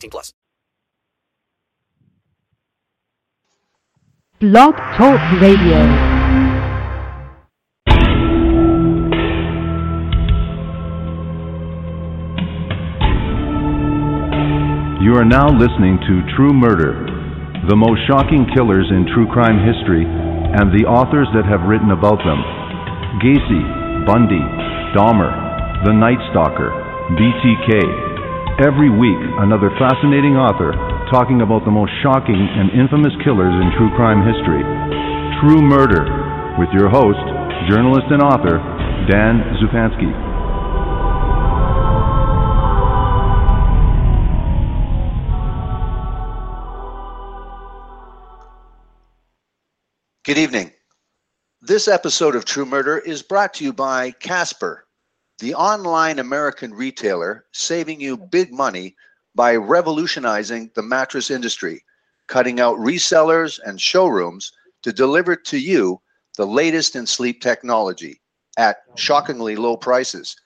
18 plus. Blog Talk Radio. You are now listening to True Murder, the most shocking killers in true crime history, and the authors that have written about them. Gacy, Bundy, Dahmer, The Night Stalker, BTK. Every week, another fascinating author talking about the most shocking and infamous killers in true crime history. True Murder, with your host, journalist and author, Dan Zupansky. Good evening. This episode of True Murder is brought to you by Casper, the online American retailer saving you big money by revolutionizing the mattress industry, cutting out resellers and showrooms to deliver to you the latest in sleep technology at shockingly low prices.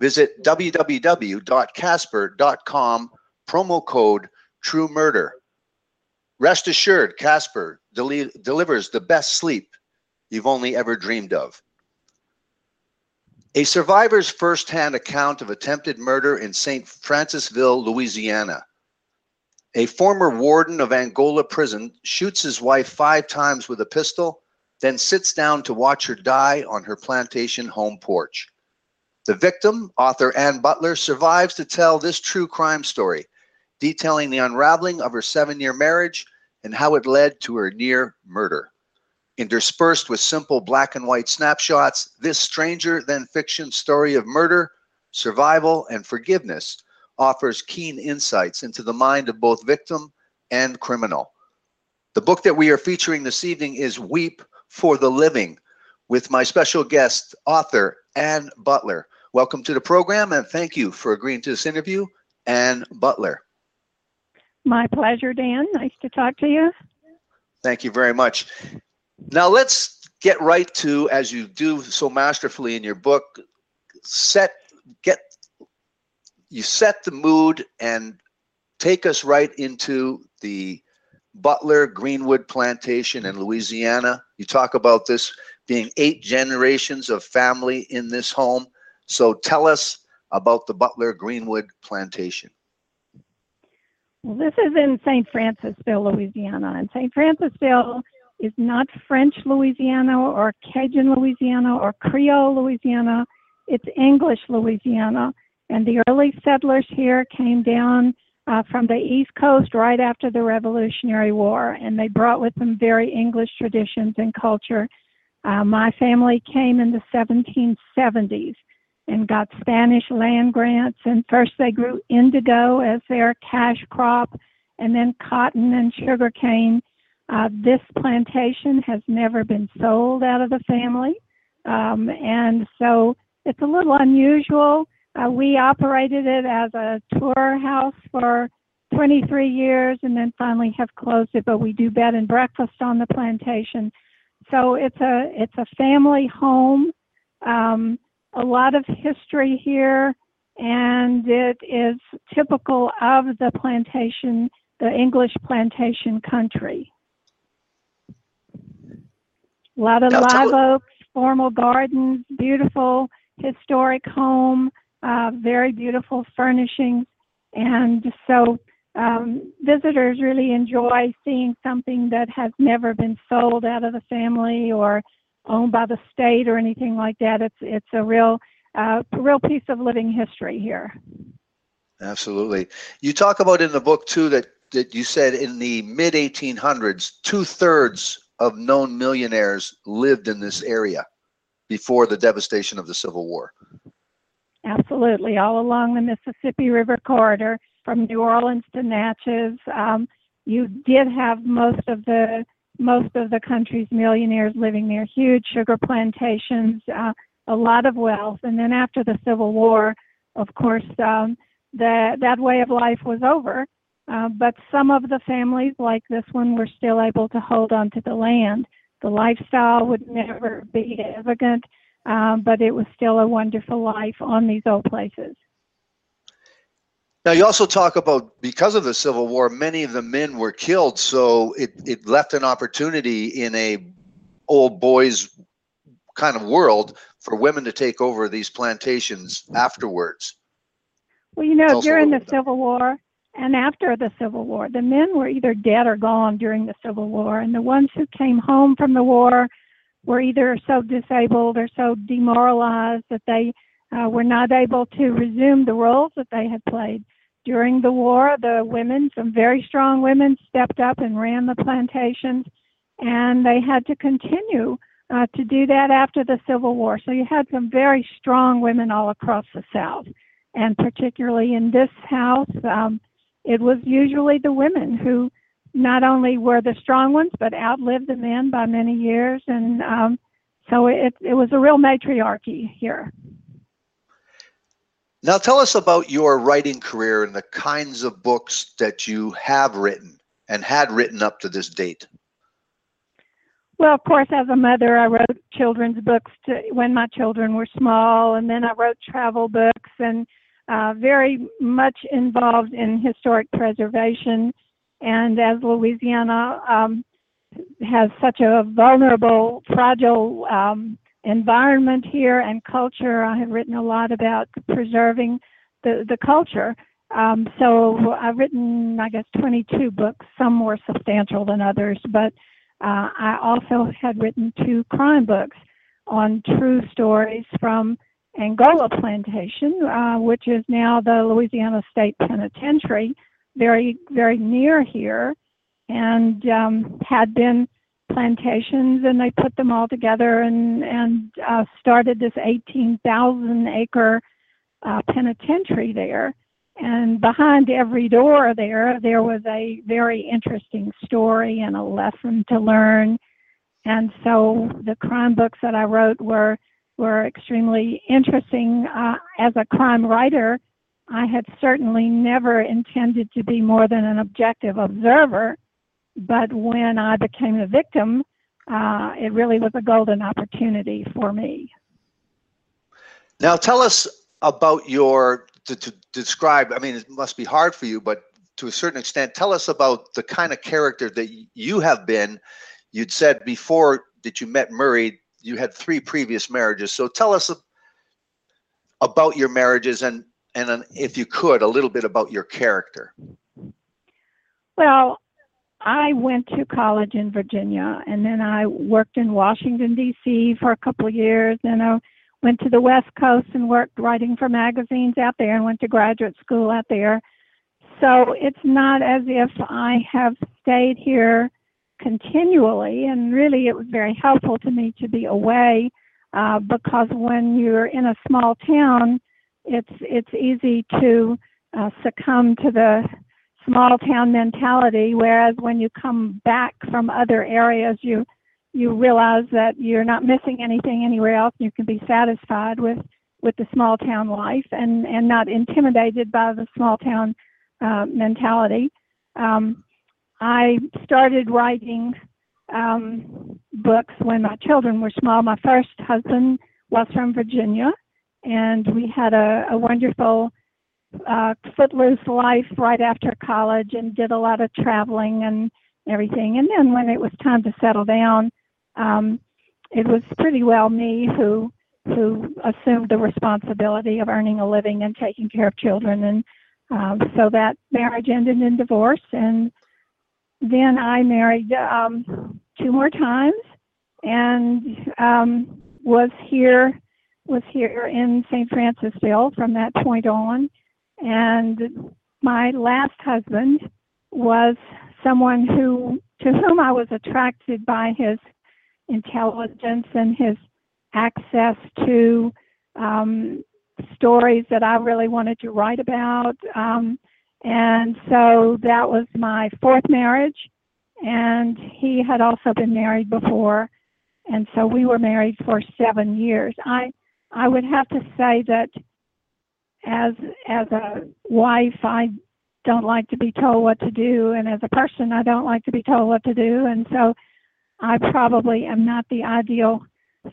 Visit www.casper.com, promo code True Murder. Rest assured, Casper deli- delivers the best sleep you've only ever dreamed of. A survivor's firsthand account of attempted murder in St. Francisville, Louisiana. A former warden of Angola prison shoots his wife five times with a pistol, then sits down to watch her die on her plantation home porch. The victim, author Anne Butler, survives to tell this true crime story, detailing the unraveling of her seven year marriage and how it led to her near murder. Interspersed with simple black and white snapshots, this stranger than fiction story of murder, survival, and forgiveness offers keen insights into the mind of both victim and criminal. The book that we are featuring this evening is Weep for the Living with my special guest, author Anne Butler. Welcome to the program and thank you for agreeing to this interview, Anne Butler. My pleasure, Dan. Nice to talk to you. Thank you very much. Now let's get right to, as you do so masterfully in your book, set get you set the mood and take us right into the Butler Greenwood plantation in Louisiana. You talk about this being eight generations of family in this home. So tell us about the Butler Greenwood plantation. Well, this is in St. Francisville, Louisiana. And St. Francisville is not French Louisiana or Cajun Louisiana or Creole Louisiana. It's English Louisiana. And the early settlers here came down uh, from the East Coast right after the Revolutionary War, and they brought with them very English traditions and culture. Uh, my family came in the 1770s and got Spanish land grants, and first they grew indigo as their cash crop, and then cotton and sugar cane. Uh, this plantation has never been sold out of the family, um, and so it's a little unusual Uh, we operated it as a tour house for 23 years and then finally have closed it, but we do bed and breakfast on the plantation. So it's a it's a family home. Um, a lot of history here, and it is typical of the plantation, the English plantation country. A lot of live oaks, formal gardens, beautiful historic home, uh, very beautiful furnishings, and so um, visitors really enjoy seeing something that has never been sold out of the family or owned by the state or anything like that. It's it's a real uh, real piece of living history here. Absolutely. You talk about in the book too that that you said in the mid 1800s, two thirds of known millionaires lived in this area before the devastation of the Civil War. Absolutely, all along the Mississippi River corridor, from New Orleans to Natchez, um, you did have most of the most of the country's millionaires living there. Huge sugar plantations, uh, a lot of wealth, and then after the Civil War, of course, um, that that way of life was over. Uh, but some of the families, like this one, were still able to hold on to the land. The lifestyle would never be elegant, um, but it was still a wonderful life on these old places. Now you also talk about because of the Civil War, many of the men were killed, so it, it left an opportunity in a old boys kind of world for women to take over these plantations afterwards. Well, you know, Tell us a during the. Civil War and after the Civil War, the men were either dead or gone during the Civil War, and the ones who came home from the war were either so disabled or so demoralized that they uh, were not able to resume the roles that they had played. During the war, the women, some very strong women, stepped up and ran the plantations, and they had to continue uh, to do that after the Civil War. So you had some very strong women all across the South, and particularly in this house, um, it was usually the women who not only were the strong ones but outlived the men by many years, and um, so it it was a real matriarchy here. Now tell us about your writing career and the kinds of books that you have written and had written up to this date. Well, of course, as a mother, I wrote children's books to, when my children were small, and then I wrote travel books and uh, very much involved in historic preservation. And as Louisiana um, has such a vulnerable, fragile um, environment here and culture, I have written a lot about preserving the, the culture. Um, so I've written, I guess, 22 books, some more substantial than others, but uh, I also had written two crime books on true stories from Angola Plantation, uh, which is now the Louisiana State Penitentiary, very, very near here, and um, had been plantations, and they put them all together and and uh, started this 18,000 acre uh, penitentiary there. And behind every door there, there was a very interesting story and a lesson to learn. And so the crime books that I wrote were were extremely interesting. Uh, as a crime writer, I had certainly never intended to be more than an objective observer. But when I became a victim, uh, it really was a golden opportunity for me. Now tell us about your to, to describe. I mean, it must be hard for you, but to a certain extent, tell us about the kind of character that you have been. You'd said before that you met Murray, you had three previous marriages. So tell us about your marriages and and an, if you could, a little bit about your character. Well, I went to college in Virginia, and then I worked in Washington D.C. for a couple of years. Then I went to the West Coast and worked writing for magazines out there, and went to graduate school out there. So it's not as if I have stayed here continually, and really it was very helpful to me to be away uh, because when you're in a small town, it's it's easy to uh, succumb to the small town mentality whereas when you come back from other areas you you realize that you're not missing anything anywhere else you can be satisfied with with the small town life and and not intimidated by the small town uh, mentality. Um, I started writing um, books when my children were small. My first husband was from Virginia, and we had a, a wonderful uh, footloose life right after college and did a lot of traveling and everything. And then when it was time to settle down, um, it was pretty well me who who assumed the responsibility of earning a living and taking care of children. And um, so that marriage ended in divorce. And then I married um, two more times and um, was here was here in St. Francisville from that point on. And my last husband was someone who to whom I was attracted by his intelligence and his access to um, stories that I really wanted to write about. Um, and so that was my fourth marriage. And he had also been married before. And so we were married for seven years. I, I would have to say that as, as a wife, I don't like to be told what to do. And as a person, I don't like to be told what to do. And so I probably am not the ideal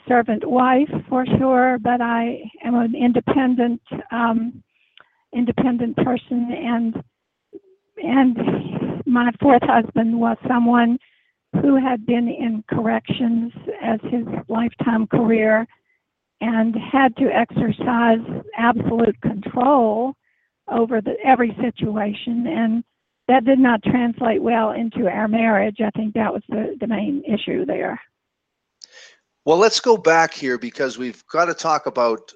servant wife for sure, but I am an independent um, independent person, and and my fourth husband was someone who had been in corrections as his lifetime career and had to exercise absolute control over the, every situation and that did not translate well into our marriage. I think that was the, the main issue there. Well, let's go back here because we've got to talk about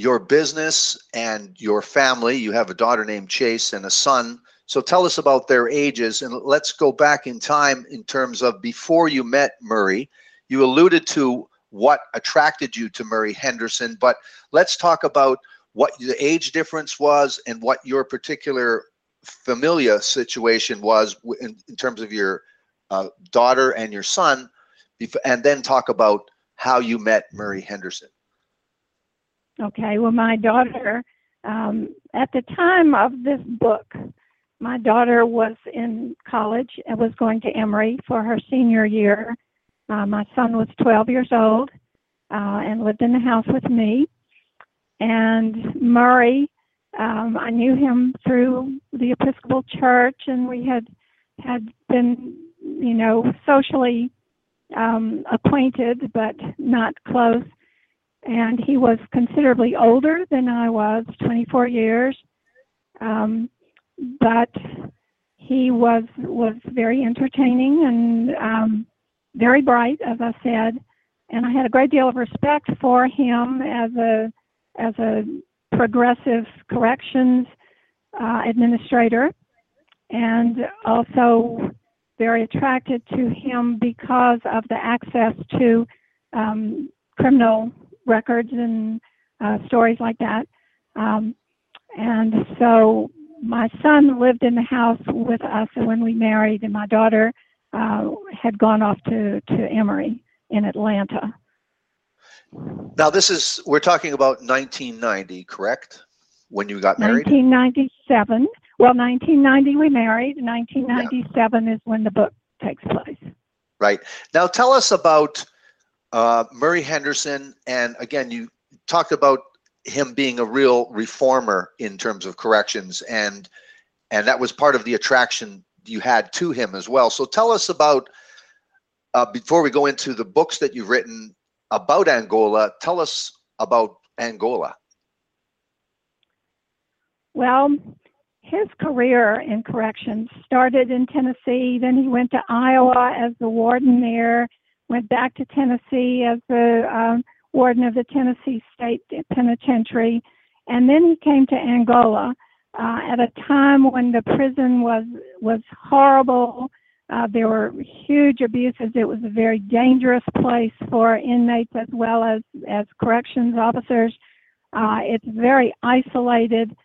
your business and your family. You have a daughter named Chase and a son. So tell us about their ages and let's go back in time in terms of before you met Murray. You alluded to what attracted you to Murray Henderson, but let's talk about what the age difference was and what your particular familia situation was in, in terms of your uh, daughter and your son, and then talk about how you met Murray Henderson. Okay, well, my daughter, um, at the time of this book, my daughter was in college and was going to Emory for her senior year. Uh, my son was 12 years old uh, and lived in the house with me. And Murray, um, I knew him through the Episcopal Church, and we had had been, you know, socially um, acquainted, but not close. And he was considerably older than I was, 24 years. Um, but he was was very entertaining and um, very bright, as I said. And I had a great deal of respect for him as a as a progressive corrections uh, administrator, and also very attracted to him because of the access to um, criminal records and uh, stories like that. Um, and so my son lived in the house with us when we married, and my daughter uh, had gone off to, to Emory in Atlanta. Now, this is, we're talking about 1990, correct? When you got married? 1997. Well, 1990 we married. 1997 yeah. is when the book takes place. Right. Now tell us about uh, Murray Henderson. And again, you talked about him being a real reformer in terms of corrections and and that was part of the attraction you had to him as well. So tell us about uh, before we go into the books that you've written about Angola. Tell us about Angola. Well, his career in corrections started in Tennessee. Then he went to Iowa as the warden there, went back to Tennessee as the um, warden of the Tennessee State Penitentiary, and then he came to Angola uh, at a time when the prison was was horrible. Uh, there were huge abuses. It was a very dangerous place for inmates as well as as corrections officers. Uh, it's very isolated.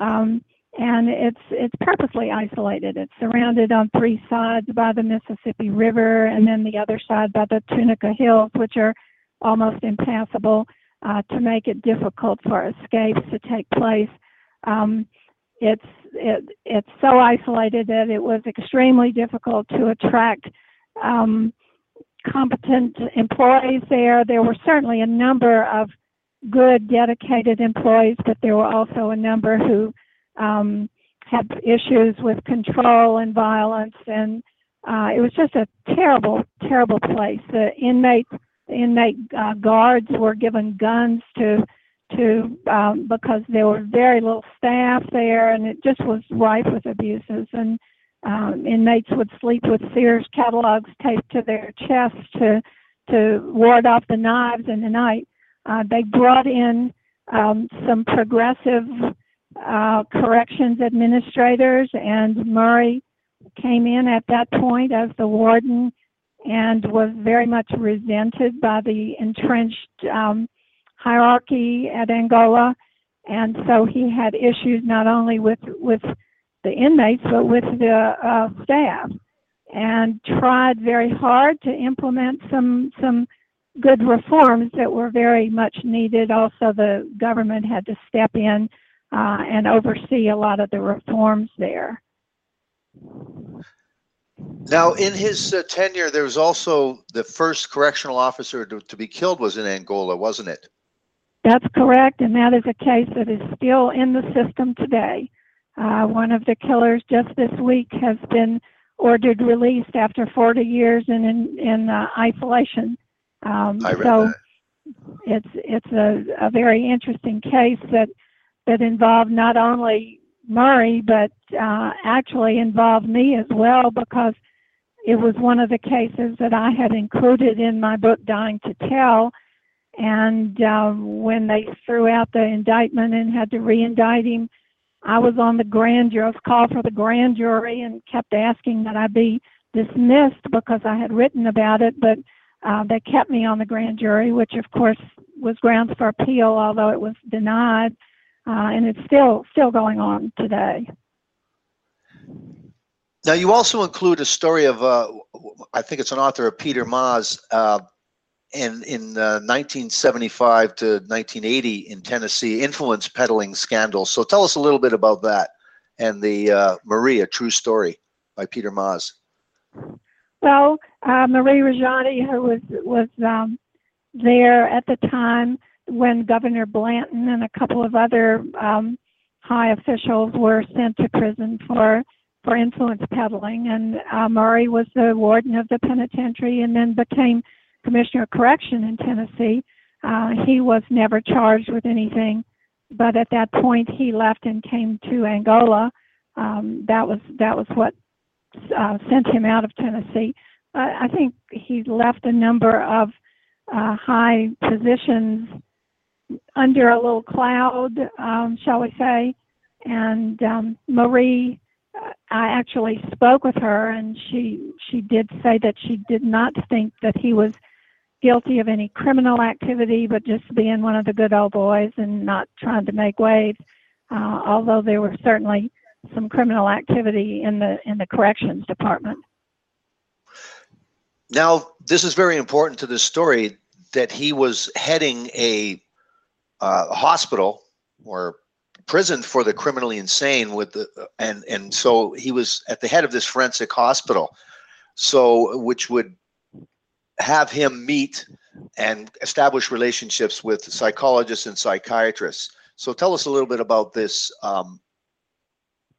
Um, and it's it's purposely isolated. It's surrounded on three sides by the Mississippi River, and then the other side by the Tunica Hills, which are almost impassable. uh, to make it difficult for escapes to take place. Um, it's it, it's so isolated that it was extremely difficult to attract um, competent employees there. There were certainly a number of good, dedicated employees, but there were also a number who um, had issues with control and violence, and uh, it was just a terrible, terrible place. The inmates, the inmate uh, guards were given guns to to um, because there were very little staff there, and it just was rife with abuses. And um, inmates would sleep with Sears catalogs taped to their chests to to ward off the knives in the night. Uh, they brought in um, some progressive uh, corrections administrators, and Murray came in at that point as the warden and was very much resented by the entrenched um, hierarchy at Angola. And so he had issues not only with, with the inmates, but with the uh, staff, and tried very hard to implement some, some good reforms that were very much needed. Also, the government had to step in uh, and oversee a lot of the reforms there. Now, in his uh, tenure, there was also the first correctional officer to, to, be killed was in Angola, wasn't it? That's correct, and that is a case that is still in the system today. Uh, one of the killers just this week has been ordered released after 40 years in in, in uh, isolation. Um, I read so that. it's it's a, a very interesting case that that involved not only Murray but uh, actually involved me as well because it was one of the cases that I had included in my book Dying to Tell. And uh, when they threw out the indictment and had to re-indict him, I was on the grand jury. I was called for the grand jury and kept asking that I be dismissed because I had written about it, but uh, they kept me on the grand jury, which of course was grounds for appeal, although it was denied, uh, and it's still still going on today. Now, you also include a story of, uh, I think it's an author of Peter Maas, uh, in in uh, 1975 to 1980 in Tennessee, influence peddling scandal. So, tell us a little bit about that and the uh, Marie True Story by Peter Maas. Well, uh, Marie Ragghianti, who was was um, there at the time when Governor Blanton and a couple of other um, high officials were sent to prison for for influence peddling, and uh, Murray was the warden of the penitentiary, and then became commissioner of correction in Tennessee. Uh, he was never charged with anything, but at that point he left and came to Angola. Um, that was that was what uh, sent him out of Tennessee. I think he left a number of uh, high positions under a little cloud, um, shall we say. And um, Marie, uh, I actually spoke with her, and she she did say that she did not think that he was guilty of any criminal activity, but just being one of the good old boys and not trying to make waves. Uh, although there were certainly some criminal activity in the in the corrections department. Now, this is very important to this story that he was heading a uh, hospital or prison for the criminally insane with the and and so he was at the head of this forensic hospital. So which would have him meet and establish relationships with psychologists and psychiatrists. So tell us a little bit about this um,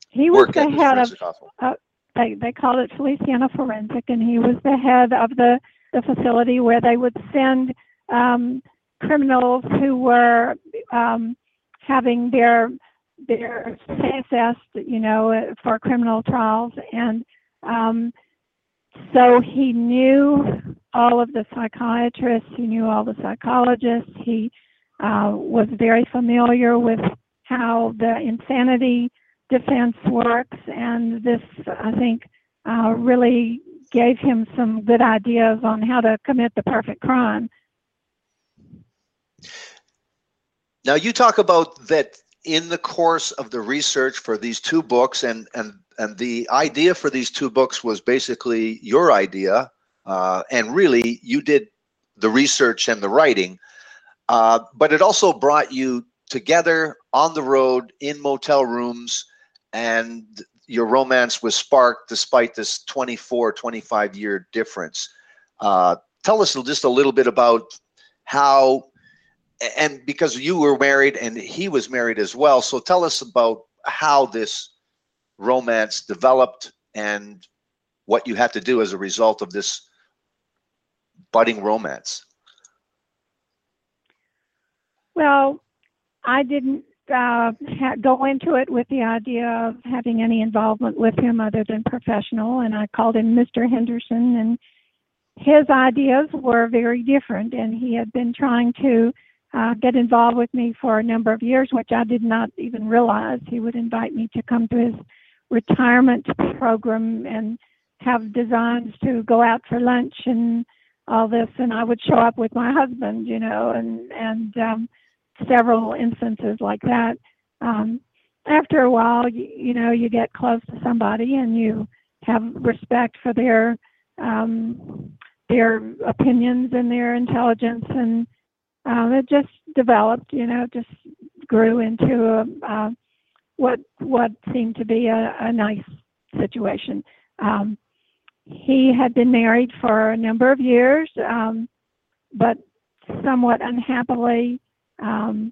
He was the head of uh, they they called it Feliciana Forensic, and he was the head of the the facility where they would send um, criminals who were um, having their their assessed, you know, for criminal trials, and um, so he knew all of the psychiatrists, he knew all the psychologists, he uh, was very familiar with how the insanity defense works, and this, I think, uh, really gave him some good ideas on how to commit the perfect crime. Now you talk about that in the course of the research for these two books, and and and the idea for these two books was basically your idea, uh, and really you did the research and the writing. Uh, but it also brought you together on the road in motel rooms, and your romance was sparked despite this 24, 25 year difference. Uh, tell us just a little bit about how, and because you were married and he was married as well, so tell us about how this romance developed and what you had to do as a result of this budding romance. Well, I didn't uh, ha- go into it with the idea of having any involvement with him other than professional, and I called him Mr. Henderson, and his ideas were very different, and he had been trying to uh, get involved with me for a number of years, which I did not even realize. He would invite me to come to his retirement program and have designs to go out for lunch and all this, and I would show up with my husband, you know, and and um, several instances like that. Um, after a while, you, you know, you get close to somebody and you have respect for their um, their opinions and their intelligence, and um, it just developed. You know, just grew into a, uh, what what seemed to be a, a nice situation. Um, he had been married for a number of years, um, but somewhat unhappily. Um,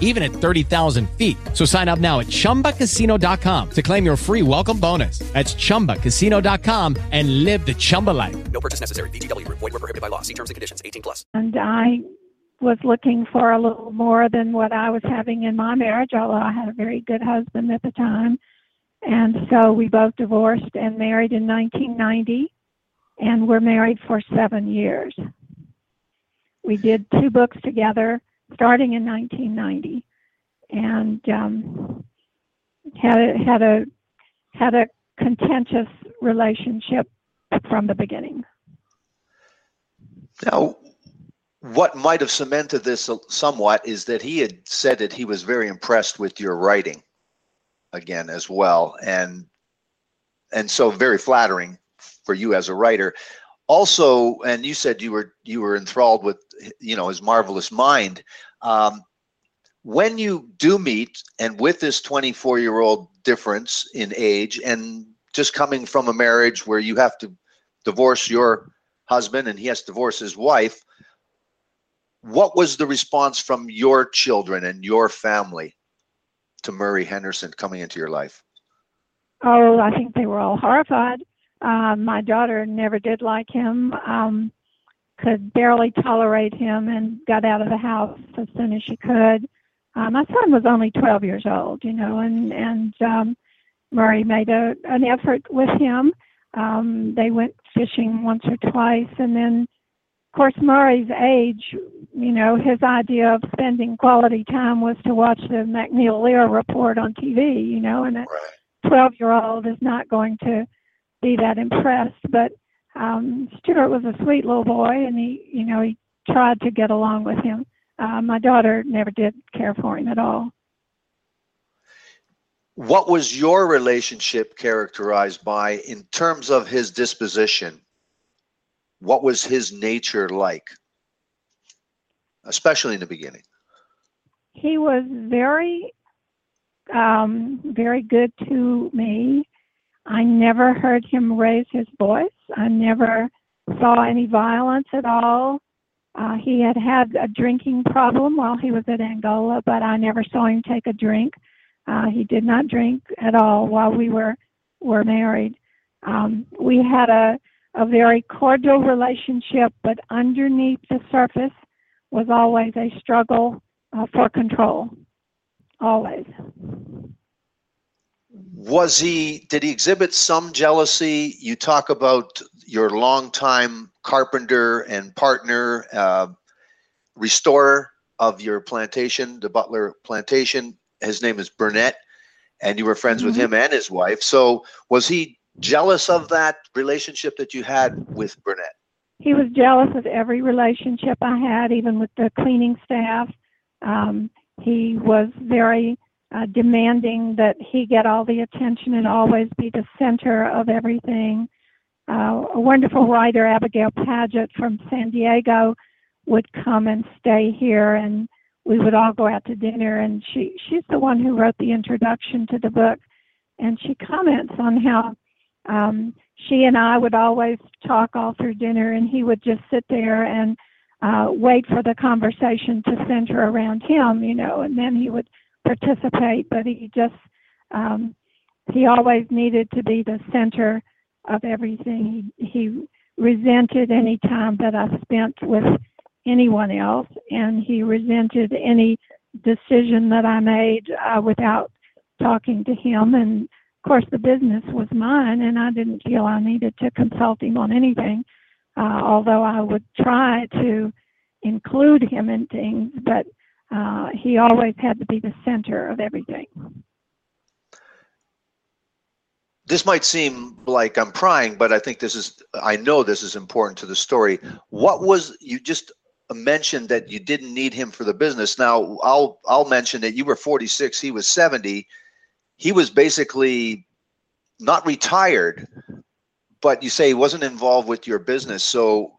even at 30,000 feet. So sign up now at chumbacasino.com to claim your free welcome bonus. That's chumbacasino.com and live the Chumba life. No purchase necessary. VGW Group. Void were prohibited by law. See terms and conditions. 18 plus. and I was looking for a little more than what I was having in my marriage, although I had a very good husband at the time. And so we both divorced and married in 1990, and we're married for seven years. We did two books together starting in 1990, and um, had a, had a had a contentious relationship from the beginning. Now, what might have cemented this somewhat is that he had said that he was very impressed with your writing again as well. And and so very flattering for you as a writer also and you said you were you were enthralled with you know his marvelous mind um, when you do meet and with this 24 year old difference in age and just coming from a marriage where you have to divorce your husband and he has to divorce his wife what was the response from your children and your family to murray henderson coming into your life Oh, I think they were all horrified. Um, my daughter never did like him, um, could barely tolerate him, and got out of the house as soon as she could. Uh, my son was only 12 years old, you know, and and um, Murray made a an effort with him. Um, they went fishing once or twice, and then, of course, Murray's age, you know, his idea of spending quality time was to watch the MacNeil Lehrer report on TV, you know, and. a 12 year old is not going to be that impressed. But um, Stuart was a sweet little boy, and he, you know, he tried to get along with him. Uh, my daughter never did care for him at all. what was your relationship characterized by in terms of his disposition what was his nature like especially in the beginning He was very, um, very good to me. I never heard him raise his voice. I never saw any violence at all. Uh, he had had a drinking problem while he was at Angola, but I never saw him take a drink. Uh, he did not drink at all while we were were married. Um, we had a a very cordial relationship, but underneath the surface was always a struggle uh, for control. Always. Was he did he exhibit some jealousy you talk about your longtime carpenter and partner uh, restorer of your plantation the butler plantation his name is burnett and you were friends with Mhm. him and his wife so was he jealous of that relationship that you had with burnett he was jealous of every relationship I had, even with the cleaning staff. Um, he was very uh, demanding that he get all the attention and always be the center of everything. Uh, a wonderful writer, Abigail Padgett from San Diego, would come and stay here, and we would all go out to dinner. And she she's the one who wrote the introduction to the book, and she comments on how um, she and I would always talk all through dinner, and he would just sit there and uh, wait for the conversation to center around him, you know, and then he would participate. But he just um, he always needed to be the center of everything. He he resented any time that I spent with anyone else, and he resented any decision that I made uh, without talking to him. And of course, the business was mine, and I didn't feel I needed to consult him on anything. Uh, although I would try to include him in things, but uh, he always had to be the center of everything. This might seem like I'm prying, but I think this is, I know this is important to the story. What was, you just mentioned that you didn't need him for the business. Now, I'll, I'll mention that you were 46, he was 70 he was basically not retired, but you say he wasn't involved with your business. So,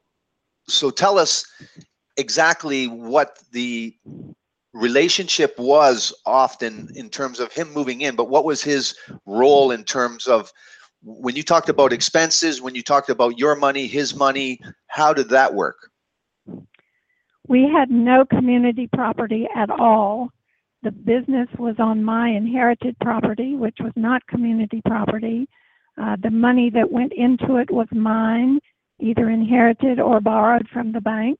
so tell us exactly what the relationship was often in terms of him moving in, but what was his role in terms of when you talked about expenses, when you talked about your money, his money, how did that work? We had no community property at all the business was on my inherited property, which was not community property. Uh, the money that went into it was mine, either inherited or borrowed from the bank.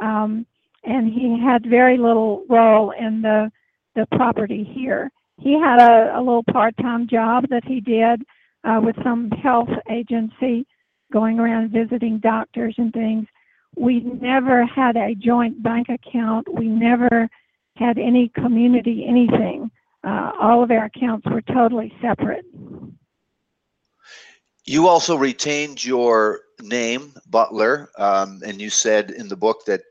Um, and he had very little role in the the property here. He had a, a little part-time job that he did uh, with some health agency, going around visiting doctors and things. We never had a joint bank account. We never had any community anything. Uh, all of our accounts were totally separate. You also retained your name, Butler, um, and you said in the book that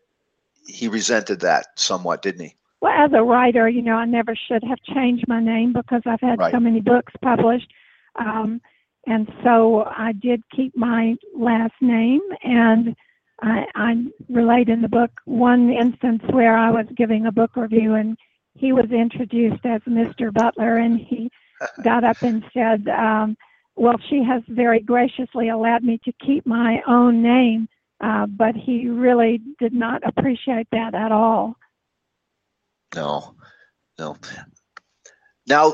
he resented that somewhat, didn't he? Well, as a writer, you know, I never should have changed my name because I've had right. so many books published. Um, and so I did keep my last name and I, I relate in the book one instance where I was giving a book review and he was introduced as Mr. Butler and he got up and said, um, well, she has very graciously allowed me to keep my own name, uh, but he really did not appreciate that at all. No, no. Now,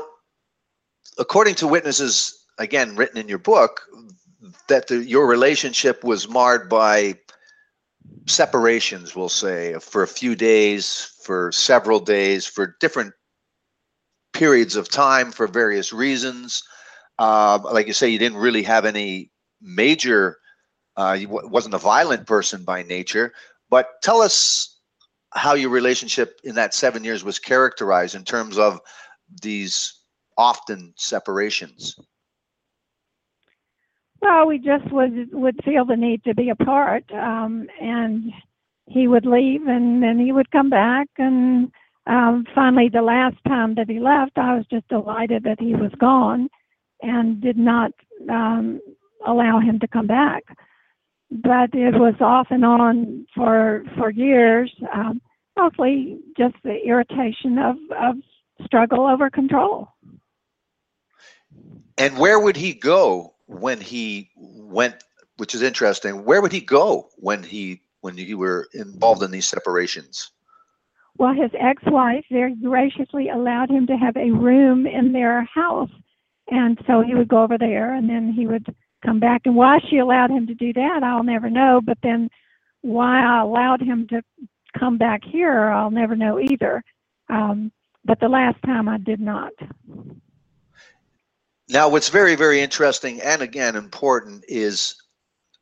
according to witnesses, again, written in your book, that the, your relationship was marred by separations, we'll say, for a few days, for several days, for different periods of time for various reasons. Uh, like you say, you didn't really have any major, uh, you wasn't a violent person by nature. But tell us how your relationship in that seven years was characterized in terms of these often separations. Well, we just would would feel the need to be apart, um, and he would leave, and then he would come back, and um, finally, the last time that he left, I was just delighted that he was gone, and did not um, allow him to come back. But it was off and on for for years, um, mostly just the irritation of of struggle over control. And where would he go when he went, which is interesting. Where would he go when he when you were involved in these separations? Well, his ex-wife very graciously allowed him to have a room in their house, and so he would go over there, and then he would come back. And why she allowed him to do that, I'll never know. But then why I allowed him to come back here, I'll never know either. Um, but the last time I did not. Now, what's very, very interesting and again important is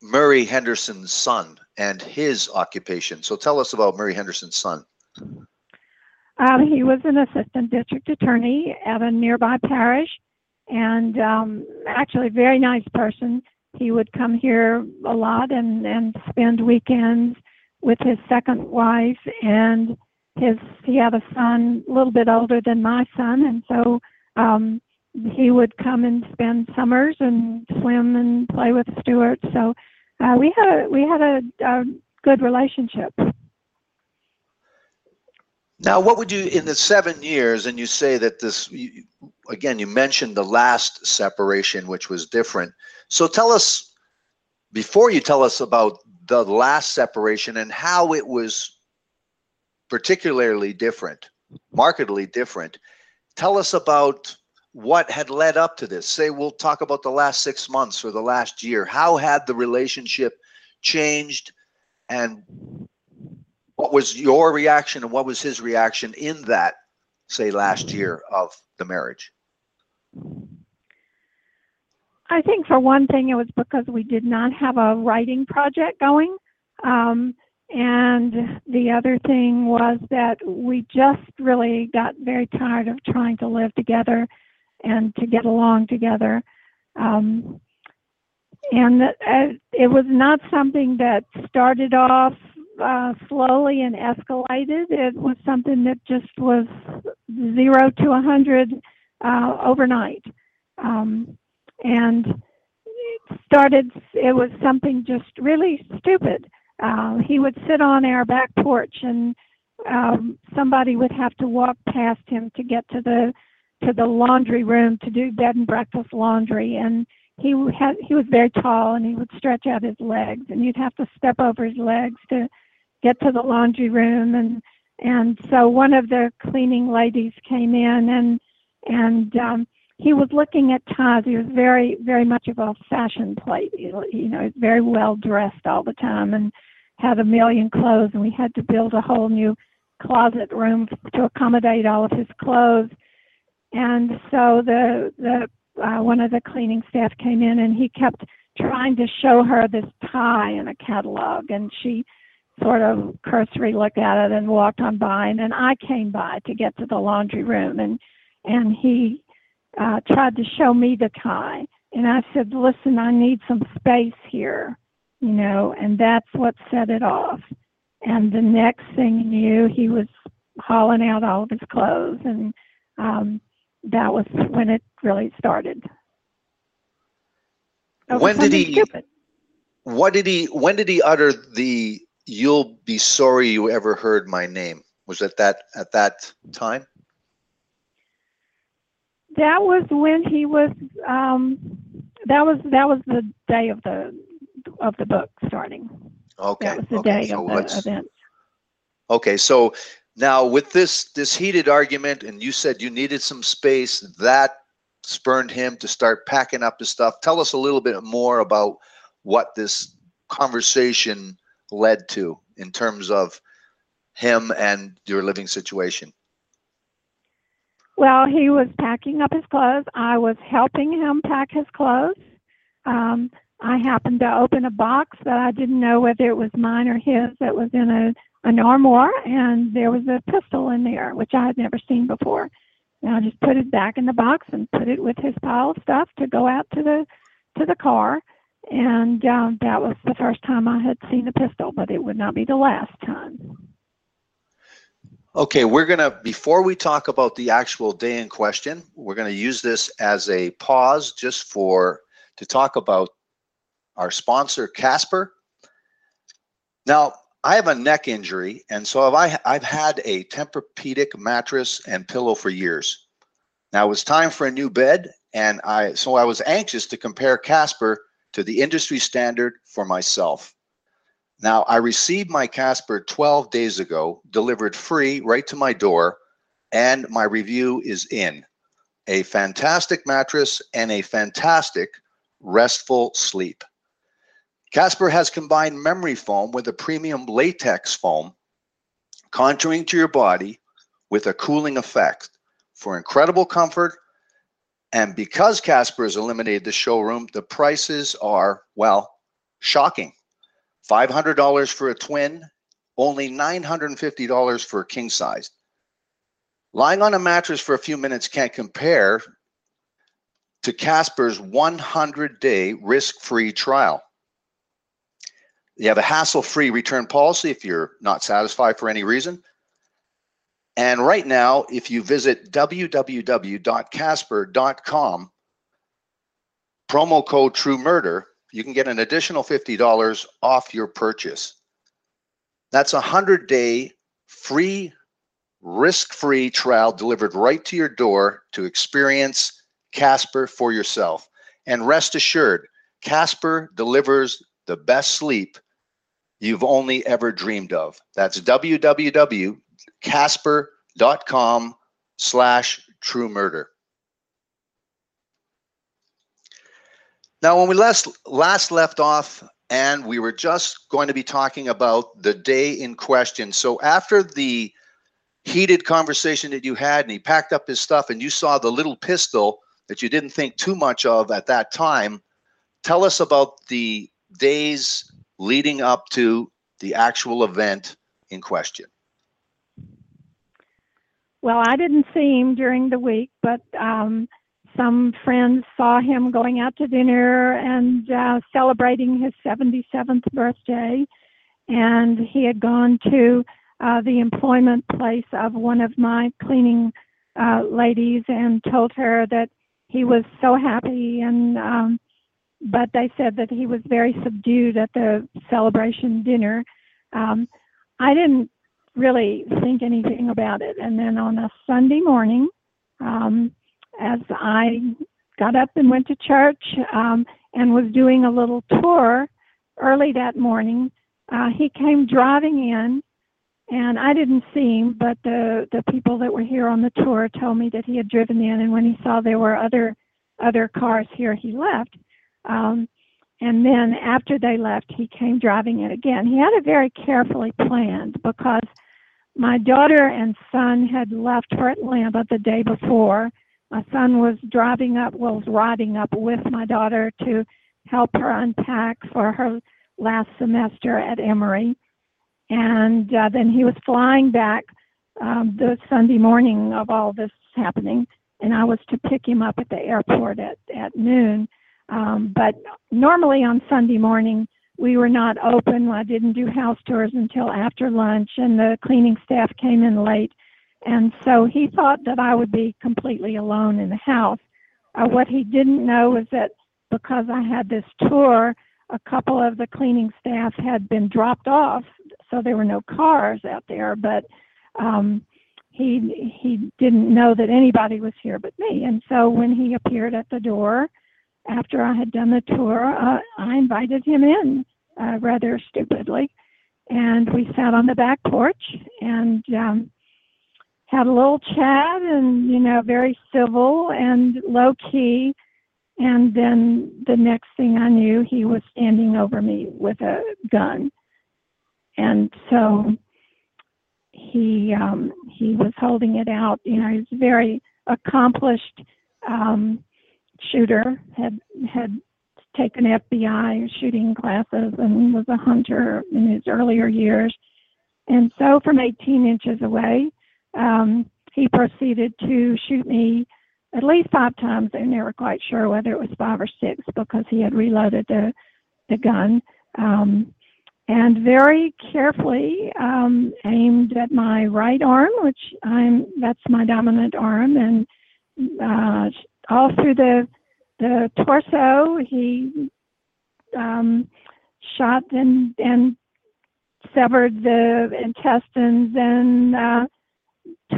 Murray Henderson's son and his occupation. So tell us about Murray Henderson's son. Um, he was an assistant district attorney at a nearby parish and um, actually a very nice person. he would come here a lot and and spend weekends with his second wife and his he had a son a little bit older than my son. And so um he would come and spend summers and swim and play with Stuart. So uh we had a we had a, a good relationship. Now, what would you, in the seven years, and you say that this, again, you mentioned the last separation, which was different. So tell us, before you tell us about the last separation and how it was particularly different, markedly different, tell us about what had led up to this. Say, we'll talk about the last six months or the last year. How had the relationship changed? And what was your reaction and what was his reaction in that say last year of the marriage I think for one thing, it was because we did not have a writing project going. Um, and the other thing was that we just really got very tired of trying to live together and to get along together. Um, and uh, it was not something that started off uh, slowly and escalated. It was something that just was zero to a hundred uh, overnight. Um, and it started, it was something just really stupid. Uh, he would sit on our back porch and um, somebody would have to walk past him to get to the to the laundry room to do bed and breakfast laundry and he had he was very tall and he would stretch out his legs and you'd have to step over his legs to get to the laundry room and and so one of the cleaning ladies came in and and um he was looking at ties. He was very, very much of a fashion plate. You know, very well dressed all the time and had a million clothes. And we had to build a whole new closet room to accommodate all of his clothes. And so the the uh, one of the cleaning staff came in and he kept trying to show her this tie in a catalog, and she sort of cursory looked at it and walked on by. And then I came by to get to the laundry room, and and he uh, tried to show me the tie. And I said, listen, I need some space here, you know, and that's what set it off. And the next thing you knew, he was hauling out all of his clothes. And um, that was when it really started. Over when did he, stupid. what did he, when did he utter the, you'll be sorry you ever heard my name? Was it that, at that time? That was when he was. Um, that was that was the day of the of the book starting. Okay. That was the okay, day so of the event. Okay, so now with this this heated argument, and you said you needed some space, that spurned him to start packing up his stuff. Tell us a little bit more about what this conversation led to in terms of him and your living situation. Well, he was packing up his clothes. I was helping him pack his clothes. Um, I happened to open a box that I didn't know whether it was mine or his that was in a an armoire, and there was a pistol in there, which I had never seen before. And I just put it back in the box and put it with his pile of stuff to go out to the to the car. And um, that was the first time I had seen a pistol, but it would not be the last time. Okay, we're gonna before we talk about the actual day in question, we're gonna use this as a pause just for to talk about our sponsor Casper. Now, I have a neck injury, and so I I've had a Tempur-Pedic mattress and pillow for years. Now it was time for a new bed, and I so I was anxious to compare Casper to the industry standard for myself. Now, I received my Casper 12 days ago, delivered free right to my door, and my review is in. A fantastic mattress and a fantastic restful sleep. Casper has combined memory foam with a premium latex foam, contouring to your body with a cooling effect for incredible comfort. And because Casper has eliminated the showroom, the prices are, well, shocking. $500 for a twin, only $950 for a king size. Lying on a mattress for a few minutes can't compare to Casper's 100 day risk free trial. You have a hassle free return policy if you're not satisfied for any reason. And right now, if you visit www.casper.com, promo code True Murder, you can get an additional $50 off your purchase. That's a 100 day free, risk free trial delivered right to your door to experience Casper for yourself. And rest assured, Casper delivers the best sleep you've only ever dreamed of. That's www.casper.com slash true murder. Now, when we last, last left off, and we were just going to be talking about the day in question. So after the heated conversation that you had, and he packed up his stuff, and you saw the little pistol that you didn't think too much of at that time, tell us about the days leading up to the actual event in question. Well, I didn't see him during the week, but um, some friends saw him going out to dinner and uh, celebrating his 77th birthday. And he had gone to uh, the employment place of one of my cleaning uh, ladies and told her that he was so happy and um, but they said that he was very subdued at the celebration dinner. Um, I didn't really think anything about it. And then on a Sunday morning, um, as I got up and went to church um, and was doing a little tour early that morning, uh, he came driving in, and I didn't see him, but the the people that were here on the tour told me that he had driven in, and when he saw there were other other cars here, he left. Um, and then after they left, he came driving in again. He had it very carefully planned because my daughter and son had left for Atlanta the day before. My son was driving up, well, was riding up with my daughter to help her unpack for her last semester at Emory. And uh, then he was flying back um, the Sunday morning of all this happening, and I was to pick him up at the airport at, at noon. Um, but normally on Sunday morning, we were not open. I didn't do house tours until after lunch, and the cleaning staff came in late. And so he thought that I would be completely alone in the house. Uh, what he didn't know was that because I had this tour, a couple of the cleaning staff had been dropped off, so there were no cars out there. But um, he he didn't know that anybody was here but me. And so when he appeared at the door, after I had done the tour, uh, I invited him in uh, rather stupidly. And we sat on the back porch and um, had a little chat and, you know, very civil and low key. And then the next thing I knew, he was standing over me with a gun. And so he um, he was holding it out. You know, he's very accomplished um, shooter, had had taken FBI shooting classes and was a hunter in his earlier years. And so from 18 inches away, um, he proceeded to shoot me at least five times. They're never quite sure whether it was five or six because he had reloaded the, the gun. Um, and very carefully um, aimed at my right arm, which I'm that's my dominant arm, and uh, all through the the torso. He um, shot and and severed the intestines and uh,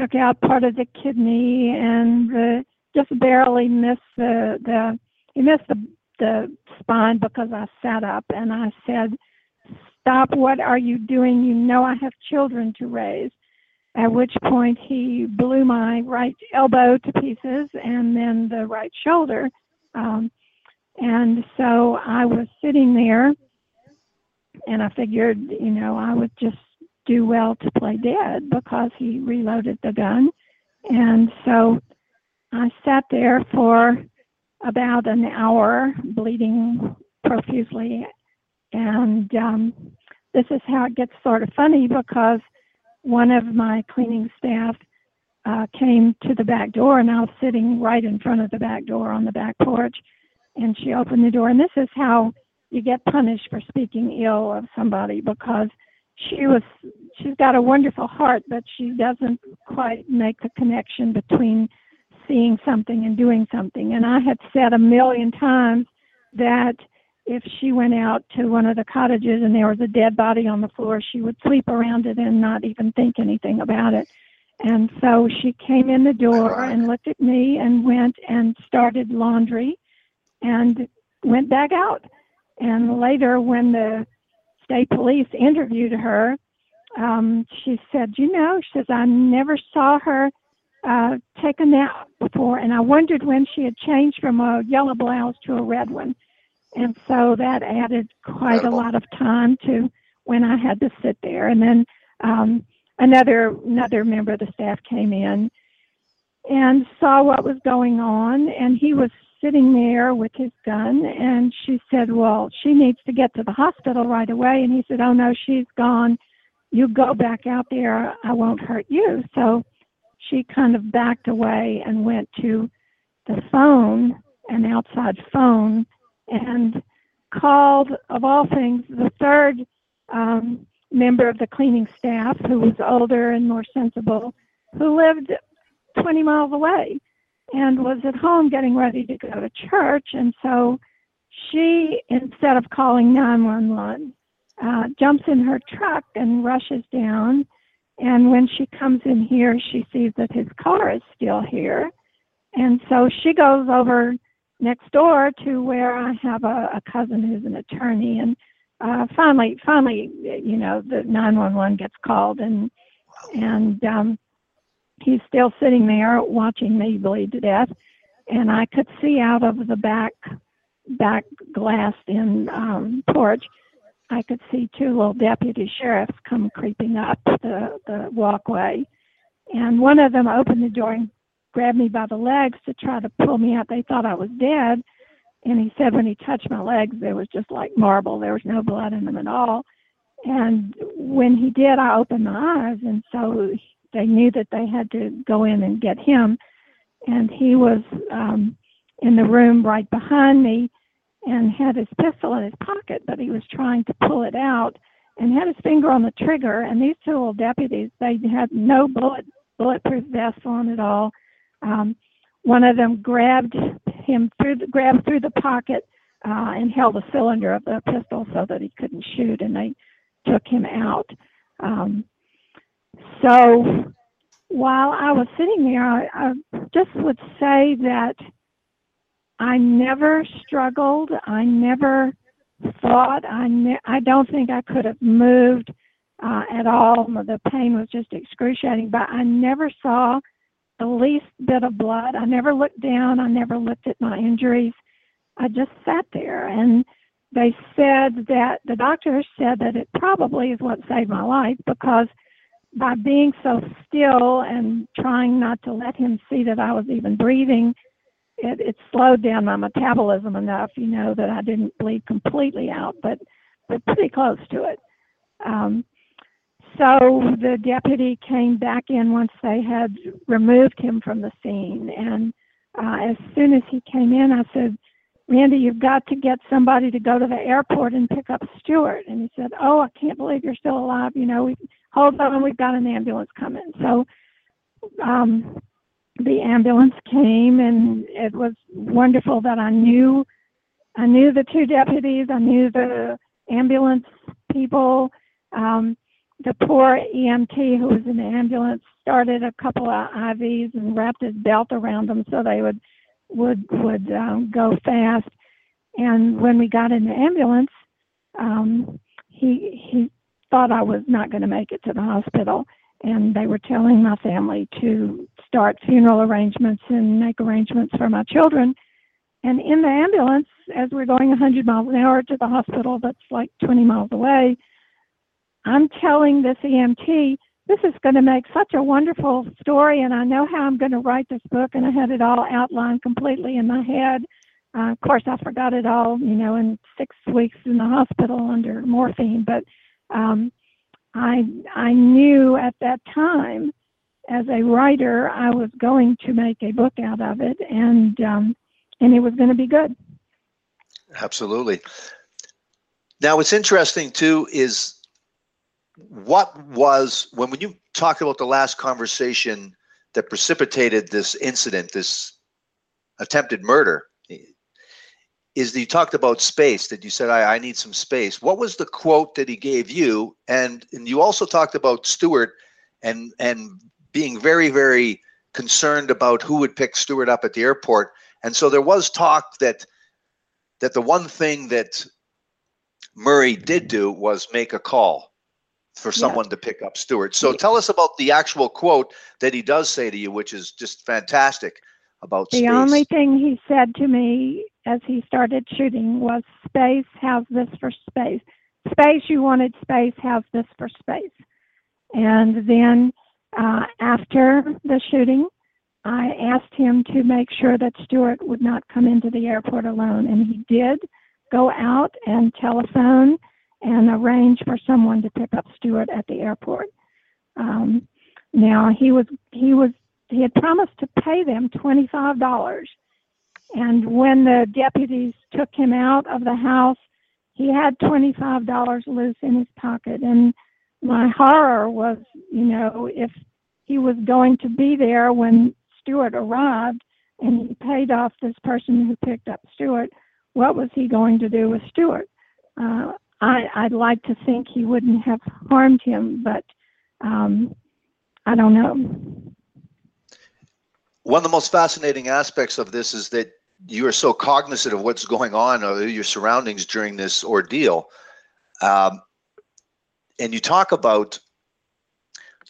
took out part of the kidney and the, just barely missed the the he missed the the spine because I sat up and I said, "Stop! What are you doing? You know I have children to raise." at which point he blew my right elbow to pieces and then the right shoulder. Um, and so I was sitting there and I figured, you know, I would just do well to play dead because he reloaded the gun. And so I sat there for about an hour, bleeding profusely. And um, this is how it gets sort of funny because one of my cleaning staff uh, came to the back door, and I was sitting right in front of the back door on the back porch. And she opened the door, and this is how you get punished for speaking ill of somebody because she was she's got a wonderful heart, but she doesn't quite make the connection between seeing something and doing something. And I had said a million times that if she went out to one of the cottages and there was a dead body on the floor, she would sweep around it and not even think anything about it. And so she came in the door and looked at me and went and started laundry and went back out. And later, when the state police interviewed her, um, she said, You know, she says, I never saw her uh, take a nap before, and I wondered when she had changed from a yellow blouse to a red one. And so that added quite a lot of time to when I had to sit there. And then um, another another member of the staff came in and saw what was going on, and he was sitting there with his gun. And she said, "Well, she needs to get to the hospital right away." And he said, "Oh no, she's gone. You go back out there. I won't hurt you." So she kind of backed away and went to the phone, an outside phone, and called, of all things, the third um, member of the cleaning staff who was older and more sensible, who lived 20 miles away and was at home getting ready to go to church. And so she, instead of calling 911, uh, jumps in her truck and rushes down. And when she comes in here, she sees that his car is still here. And so she goes over next door to where I have a, a cousin who's an attorney. And uh, finally, finally, you know, the 911 gets called, and and um, he's still sitting there watching me bleed to death, and I could see out of the back back glass in um, porch. I could see two little deputy sheriffs come creeping up the, the walkway. And one of them opened the door and grabbed me by the legs to try to pull me out. They thought I was dead. And he said when he touched my legs, there was just like marble. There was no blood in them at all. And when he did, I opened my eyes. And so they knew that they had to go in and get him. And he was um, in the room right behind me and had his pistol in his pocket, but he was trying to pull it out and had his finger on the trigger. And these two little deputies, they had no bullet bulletproof vests on at all. Um, one of them grabbed him through the grabbed through the pocket uh, and held the cylinder of the pistol so that he couldn't shoot, and they took him out. Um, so while I was sitting there, I, I just would say that I never struggled. I never thought. I ne- I don't think I could have moved uh, at all. The pain was just excruciating, but I never saw the least bit of blood. I never looked down. I never looked at my injuries. I just sat there and they said that the doctors said that it probably is what saved my life because by being so still and trying not to let him see that I was even breathing, it, it slowed down my metabolism enough, you know, that I didn't bleed completely out, but but pretty close to it. Um, so the deputy came back in once they had removed him from the scene. And uh, as soon as he came in, I said, Randy, you've got to get somebody to go to the airport and pick up Stuart. And he said, Oh, I can't believe you're still alive. You know, we hold on, we've got an ambulance coming. So um, the ambulance came, and it was wonderful that I knew. I knew the two deputies. I knew the ambulance people. Um, the poor EMT who was in the ambulance started a couple of IVs and wrapped his belt around them so they would would would um, go fast. And when we got in the ambulance, um, he he thought I was not going to make it to the hospital, and they were telling my family to start funeral arrangements and make arrangements for my children. And in the ambulance, as we're going 100 miles an hour to the hospital that's like 20 miles away, I'm telling this EMT, this is going to make such a wonderful story, and I know how I'm going to write this book, and I had it all outlined completely in my head. Uh, of course, I forgot it all, you know, in six weeks in the hospital under morphine. But um, I I knew at that time as a writer, I was going to make a book out of it, and um, and it was going to be good. Absolutely. Now, what's interesting too is what was when when you talk about the last conversation that precipitated this incident, this attempted murder, is that you talked about space. That you said, I, "I need some space." What was the quote that he gave you? And and you also talked about Stewart and and being very very concerned about who would pick Stewart up at the airport. And so there was talk that that the one thing that Murray did do was make a call for someone to pick up Stewart. So tell us about the actual quote that he does say to you, which is just fantastic about The space. only thing he said to me as he started shooting was, "Space, how's this for space? Space, you wanted space, how's this for space?" And then uh, after the shooting, I asked him to make sure that Stuart would not come into the airport alone, and he did go out and telephone and arrange for someone to pick up Stuart at the airport. Um, now he was he was he had promised to pay them twenty five dollars, and when the deputies took him out of the house, he had twenty five dollars loose in his pocket, and my horror was, you know, if he was going to be there when Stewart arrived and he paid off this person who picked up Stewart, what was he going to do with Stewart? Uh, I, I'd like to think he wouldn't have harmed him, but um, I don't know. One of the most fascinating aspects of this is that you are so cognizant of what's going on or your surroundings during this ordeal. Um, and you talk about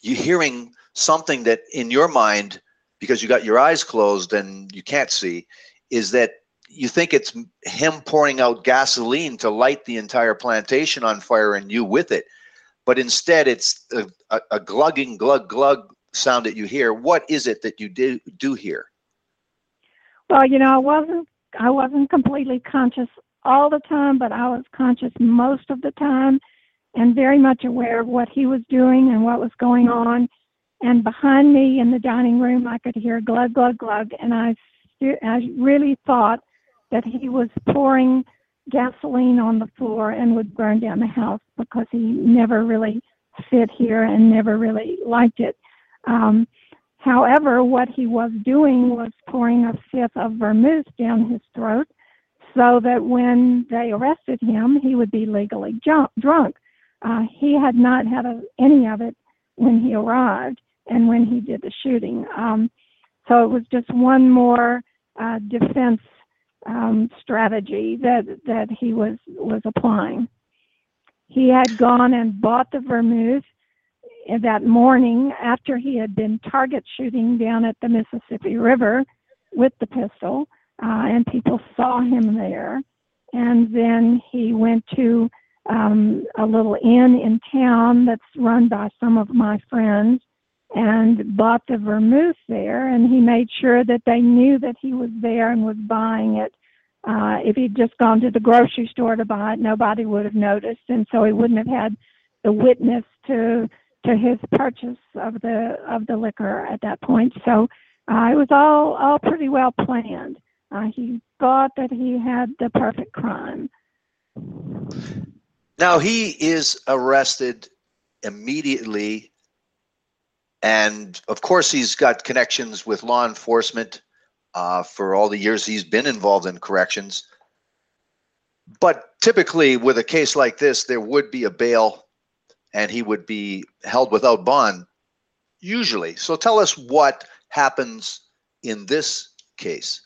you hearing something that in your mind, because you got your eyes closed and you can't see, is that you think it's him pouring out gasoline to light the entire plantation on fire and you with it. But instead, it's a, a, a glugging, glug, glug sound that you hear. What is it that you do, do hear? Well, you know, I wasn't I wasn't completely conscious all the time, but I was conscious most of the time and very much aware of what he was doing and what was going on. And behind me in the dining room, I could hear glug, glug, glug. And I, I really thought that he was pouring gasoline on the floor and would burn down the house because he never really fit here and never really liked it. Um, however, what he was doing was pouring a fifth of vermouth down his throat so that when they arrested him, he would be legally ju- drunk. Uh, he had not had a, any of it when he arrived and when he did the shooting. Um, so it was just one more uh, defense um, strategy that that he was was applying. He had gone and bought the vermouth that morning after he had been target shooting down at the Mississippi River with the pistol, uh, and people saw him there. And then he went to um, a little inn in town that's run by some of my friends and bought the vermouth there and he made sure that they knew that he was there and was buying it. Uh, if he'd just gone to the grocery store to buy it nobody would have noticed and so he wouldn't have had the witness to to his purchase of the of the liquor at that point. So uh, it was all all pretty well planned. Uh, he thought that he had the perfect crime. Now he is arrested immediately. And of course, he's got connections with law enforcement uh, for all the years he's been involved in corrections. But typically, with a case like this, there would be a bail and he would be held without bond, usually. So tell us what happens in this case.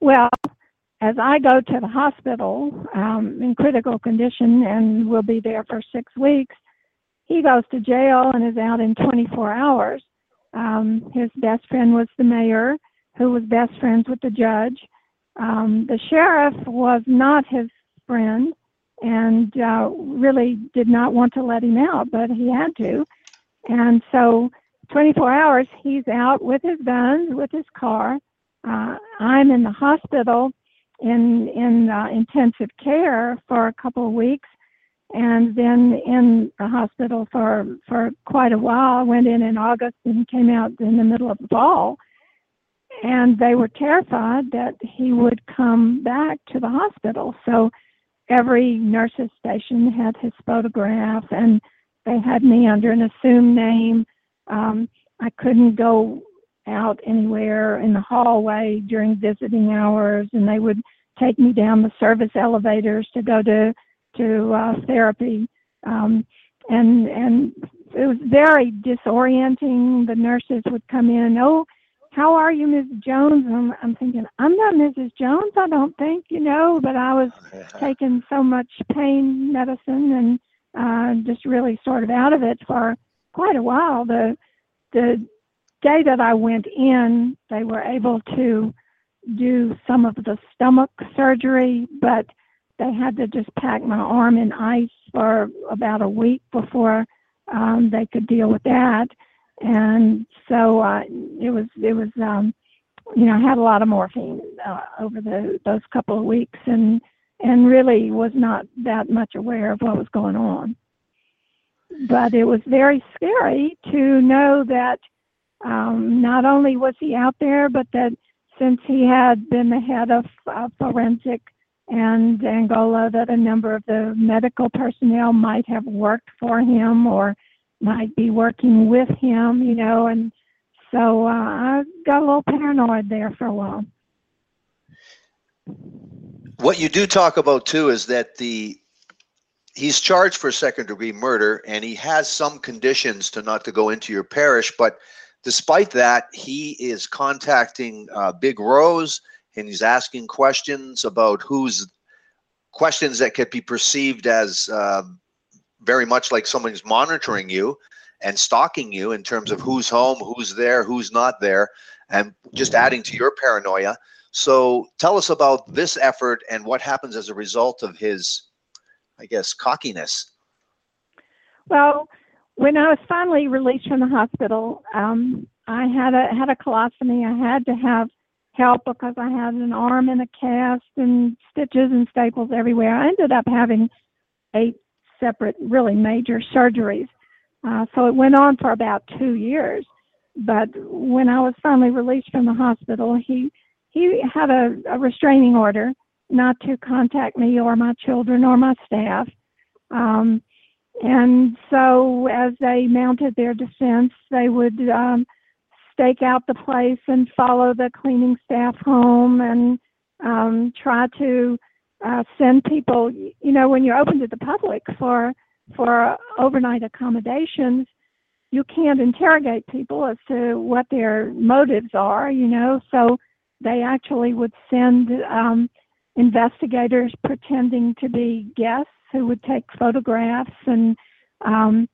Well, as I go to the hospital um, in critical condition and will be there for six weeks, he goes to jail and is out in 24 hours. Um, his best friend was the mayor, who was best friends with the judge. Um, the sheriff was not his friend and uh, really did not want to let him out, but he had to. And so, 24 hours, he's out with his guns, with his car. Uh, I'm in the hospital in in uh, intensive care for a couple of weeks, and then in the hospital for for quite a while. I went in in August and came out in the middle of the fall, and they were terrified that he would come back to the hospital. So every nurse's station had his photograph, and they had me under an assumed name. Um, I couldn't go out anywhere in the hallway during visiting hours, and they would take me down the service elevators to go to to uh, therapy, um, and and it was very disorienting. The nurses would come in, oh, how are you, Mrs. Jones? I'm, I'm thinking, I'm not Mrs. Jones, I don't think, you know, but I was taking so much pain medicine and uh, just really sort of out of it for quite a while. The the day that I went in, they were able to do some of the stomach surgery, but they had to just pack my arm in ice for about a week before um, they could deal with that. And so uh, it was it was um, you know I had a lot of morphine uh, over the those couple of weeks and and really was not that much aware of what was going on. But it was very scary to know that um, not only was he out there, but that since he had been the head of uh, forensic and Angola, that a number of the medical personnel might have worked for him or might be working with him, you know, and so uh, I got a little paranoid there for a while. What you do talk about too is that the he's charged for second degree murder and he has some conditions to not to go into your parish, but despite that, he is contacting uh, Big Rose and he's asking questions about who's questions that could be perceived as uh, very much like someone's monitoring you and stalking you in terms of who's home, who's there, who's not there, and just adding to your paranoia. So tell us about this effort and what happens as a result of his, I guess, cockiness. Well, when I was finally released from the hospital, um, I had a had a colostomy. I had to have help because I had an arm in a cast and stitches and staples everywhere. I ended up having eight separate, really major surgeries. Uh, so it went on for about two years. But when I was finally released from the hospital, he he had a, a restraining order not to contact me or my children or my staff. Um, and so as they mounted their defense, they would um, stake out the place and follow the cleaning staff home and um, try to uh, send people. You know, when you're open to the public for for overnight accommodations, you can't interrogate people as to what their motives are. You know, so they actually would send um, investigators pretending to be guests who would take photographs and um,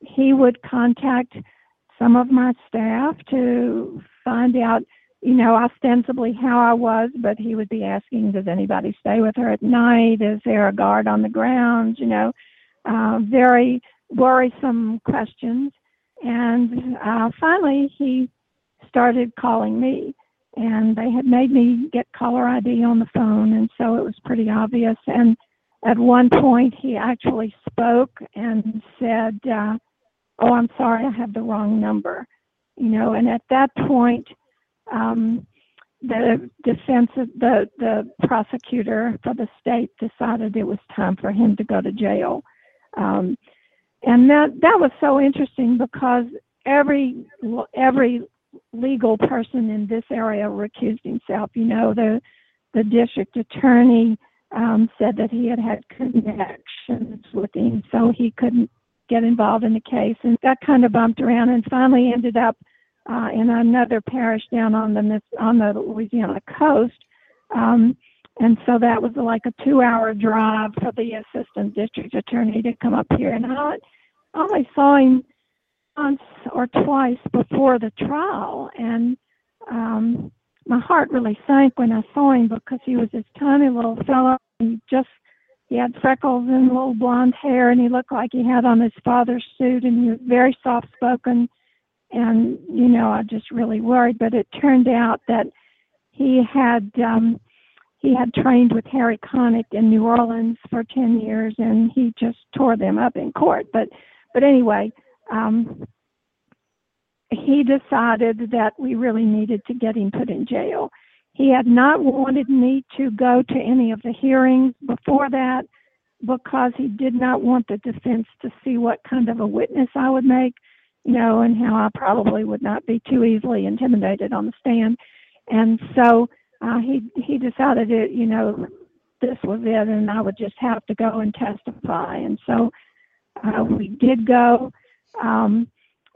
he would contact some of my staff to find out, you know, ostensibly how I was, but he would be asking, does anybody stay with her at night? Is there a guard on the grounds? You know, uh, very worrisome questions. And uh, finally, he started calling me. And they had made me get caller ID on the phone, and so it was pretty obvious. And at one point, he actually spoke and said, uh, oh, I'm sorry, I have the wrong number. You know, and at that point, um, the defense, the the prosecutor for the state decided it was time for him to go to jail, um, and that that was so interesting because every every legal person in this area recused himself. You know, the the district attorney um, said that he had had connections with him, so he couldn't get involved in the case, and got kind of bumped around, and finally ended up uh, in another parish down on the on the Louisiana coast. Um, and so that was like a two-hour drive for the assistant district attorney to come up here. And I only saw him once or twice before the trial, and um, my heart really sank when I saw him because he was this tiny little fellow. He just he had freckles and little blonde hair, and he looked like he had on his father's suit, and he was very soft spoken. And you know, I just really worried. But it turned out that he had um, he had trained with Harry Connick in New Orleans for 10 years and he just tore them up in court. But, but anyway, um, he decided that we really needed to get him put in jail. He had not wanted me to go to any of the hearings before that because he did not want the defense to see what kind of a witness I would make, you know, and how I probably would not be too easily intimidated on the stand. And so uh, he he decided it, you know, this was it, and I would just have to go and testify. And so uh, we did go, um,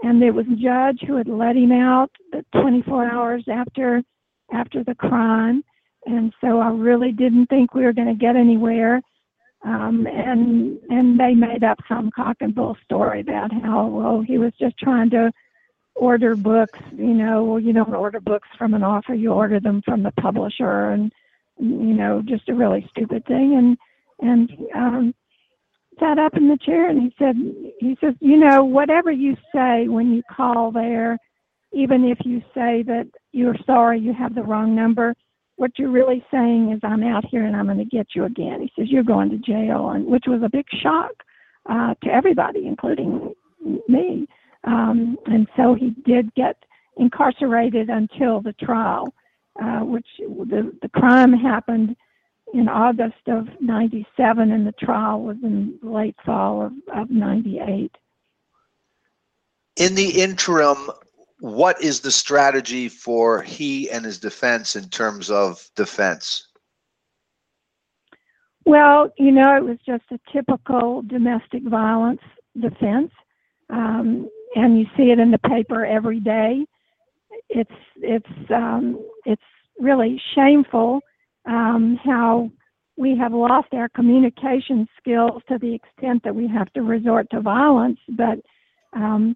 and there was a judge who had let him out 24 hours after after the crime, and so I really didn't think we were going to get anywhere. Um, and and they made up some cock and bull story about how well he was just trying to order books. You know, well you don't order books from an author, you order them from the publisher, and you know, just a really stupid thing. And and um, sat up in the chair and he said, he says, you know, whatever you say when you call there, even if you say that you're sorry you have the wrong number, what you're really saying is I'm out here and I'm going to get you again. He says you're going to jail, and which was a big shock uh, to everybody, including me. Um, and so he did get incarcerated until the trial, uh, which the the crime happened in August of '97, and the trial was in late fall of, of '98. In the interim, what is the strategy for he and his defense in terms of defense? Well, you know, it was just a typical domestic violence defense, um, and you see it in the paper every day. It's it's um, it's really shameful um, how we have lost our communication skills to the extent that we have to resort to violence, but um,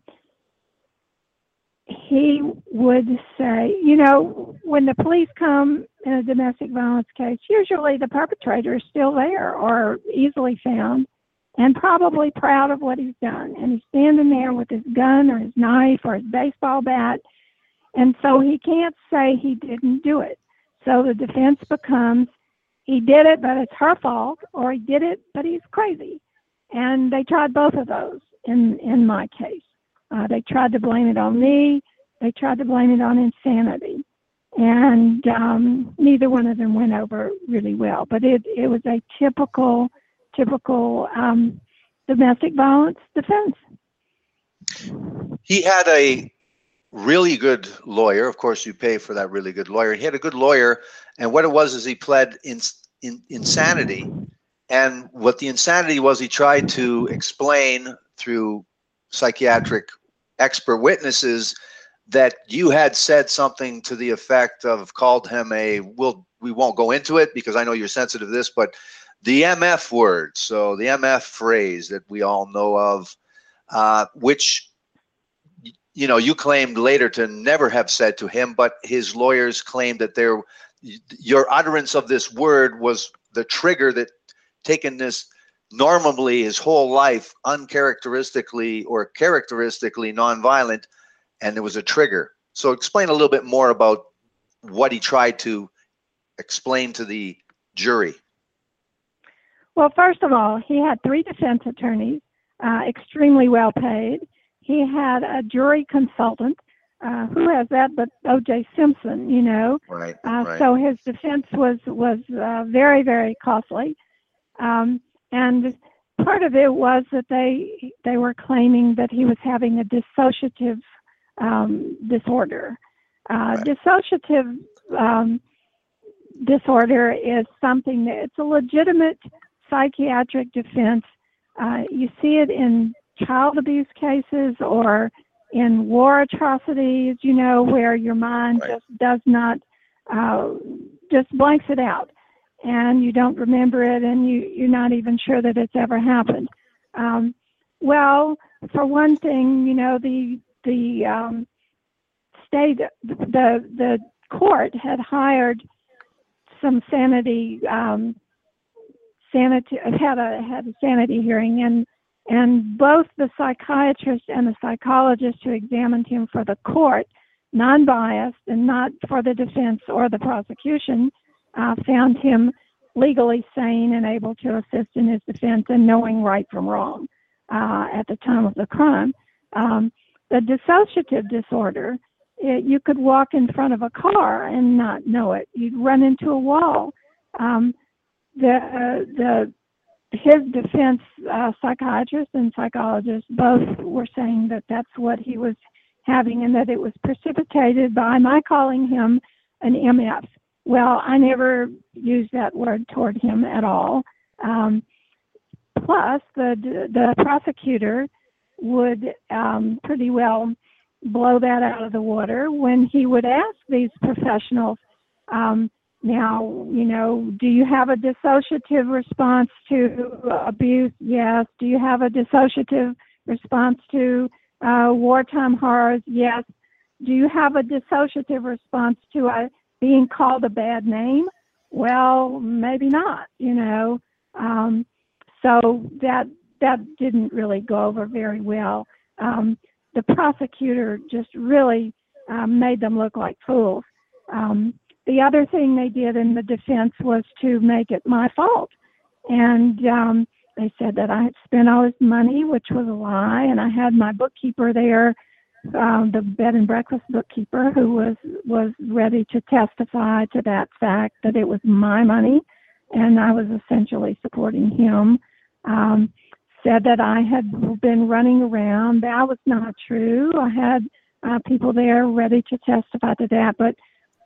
he would say, you know, when the police come in a domestic violence case, usually the perpetrator is still there or easily found and probably proud of what he's done. And he's standing there with his gun or his knife or his baseball bat. And so he can't say he didn't do it. So the defense becomes he did it, but it's her fault, or he did it, but he's crazy. And they tried both of those in, in my case. Uh, they tried to blame it on me. They tried to blame it on insanity. And um, neither one of them went over really well. But it, it was a typical, typical um, domestic violence defense. He had a really good lawyer. Of course, you pay for that really good lawyer. He had a good lawyer, and what it was is he pled in, in, insanity. And what the insanity was, he tried to explain through psychiatric expert witnesses that you had said something to the effect of called him a will we won't go into it because I know you're sensitive to this, but the MF word, so the MF phrase that we all know of, uh, which you know you claimed later to never have said to him, but his lawyers claimed that there your utterance of this word was the trigger that taken this normally his whole life uncharacteristically or characteristically nonviolent, and there was a trigger. So explain a little bit more about what he tried to explain to the jury. Well, first of all, he had three defense attorneys, uh, extremely well paid. He had a jury consultant. Uh, who has that but O.J. Simpson? You know, right, uh, right. So his defense was was uh, very very costly. Um, and part of it was that they they were claiming that he was having a dissociative um, disorder. Uh, Right. Dissociative um, disorder is something that it's a legitimate psychiatric defense. Uh, you see it in child abuse cases or in war atrocities, you know, where your mind Right. just does not, uh, just blanks it out and you don't remember it and you, you're not even sure that it's ever happened. Um, well, for one thing, you know, the, the, um, state, the, the court had hired some sanity, um, sanity, had a, had a sanity hearing and, and both the psychiatrist and the psychologist who examined him for the court, non-biased and not for the defense or the prosecution, uh, found him legally sane and able to assist in his defense and knowing right from wrong uh, at the time of the crime. Um, the dissociative disorder, it, you could walk in front of a car and not know it. You'd run into a wall. Um, the uh, the his defense uh, psychiatrist and psychologist both were saying that that's what he was having and that it was precipitated by my calling him an MF. Well, I never used that word toward him at all. Um, plus, the the prosecutor would um, pretty well blow that out of the water when he would ask these professionals. Um, now, you know, do you have a dissociative response to abuse? Yes. Do you have a dissociative response to uh, wartime horrors? Yes. Do you have a dissociative response to a, being called a bad name? Well, maybe not, you know. Um, so that that didn't really go over very well. Um, the prosecutor just really um, made them look like fools. Um, the other thing they did in the defense was to make it my fault. And um, they said that I had spent all his money, which was a lie, and I had my bookkeeper there, um, the bed and breakfast bookkeeper, who was was ready to testify to that fact that it was my money, and I was essentially supporting him. Um, said that I had been running around. That was not true. I had uh, people there ready to testify to that, but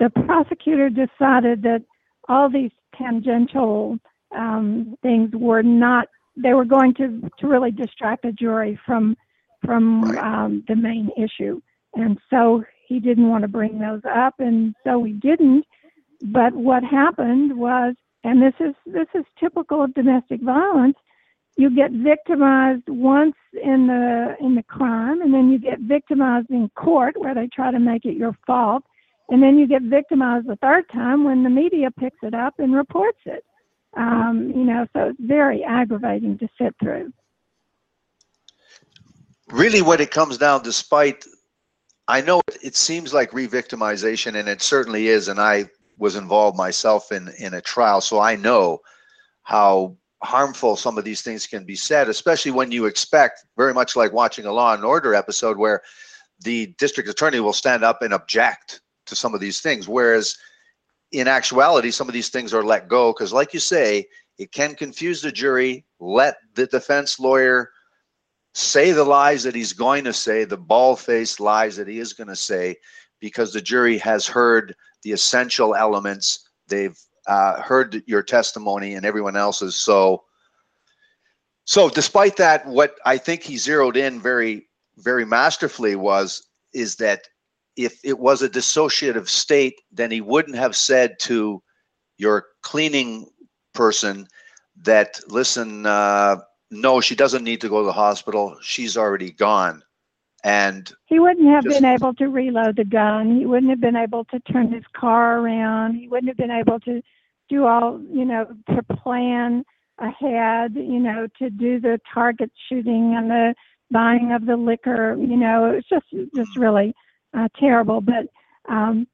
the prosecutor decided that all these tangential um, things were not. They were going to to really distract the jury from from um, the main issue, and so he didn't want to bring those up, and so he didn't. But what happened was, and this is this is typical of domestic violence you get victimized once in the in the crime and then you get victimized in court where they try to make it your fault and then you get victimized the third time when the media picks it up and reports it. Um, you know so it's very aggravating to sit through really what it comes down despite i know it seems like re-victimization and it certainly is and i was involved myself in in a trial so i know how harmful some of these things can be said, especially when you expect, very much like watching a Law and Order episode, where the district attorney will stand up and object to some of these things. Whereas in actuality, some of these things are let go because, like you say, it can confuse the jury. Let the defense lawyer say the lies that he's going to say, the bald faced lies that he is going to say, because the jury has heard the essential elements. They've uh, heard your testimony and everyone else's. So, so despite that, what I think he zeroed in very, very masterfully was is that if it was a dissociative state, then he wouldn't have said to your cleaning person that, listen, uh, no, she doesn't need to go to the hospital. She's already gone. And he wouldn't have just, been able to reload the gun. He wouldn't have been able to turn his car around. He wouldn't have been able to do all, you know, to plan ahead, you know, to do the target shooting and the buying of the liquor, you know, it's just just really uh, terrible. But um,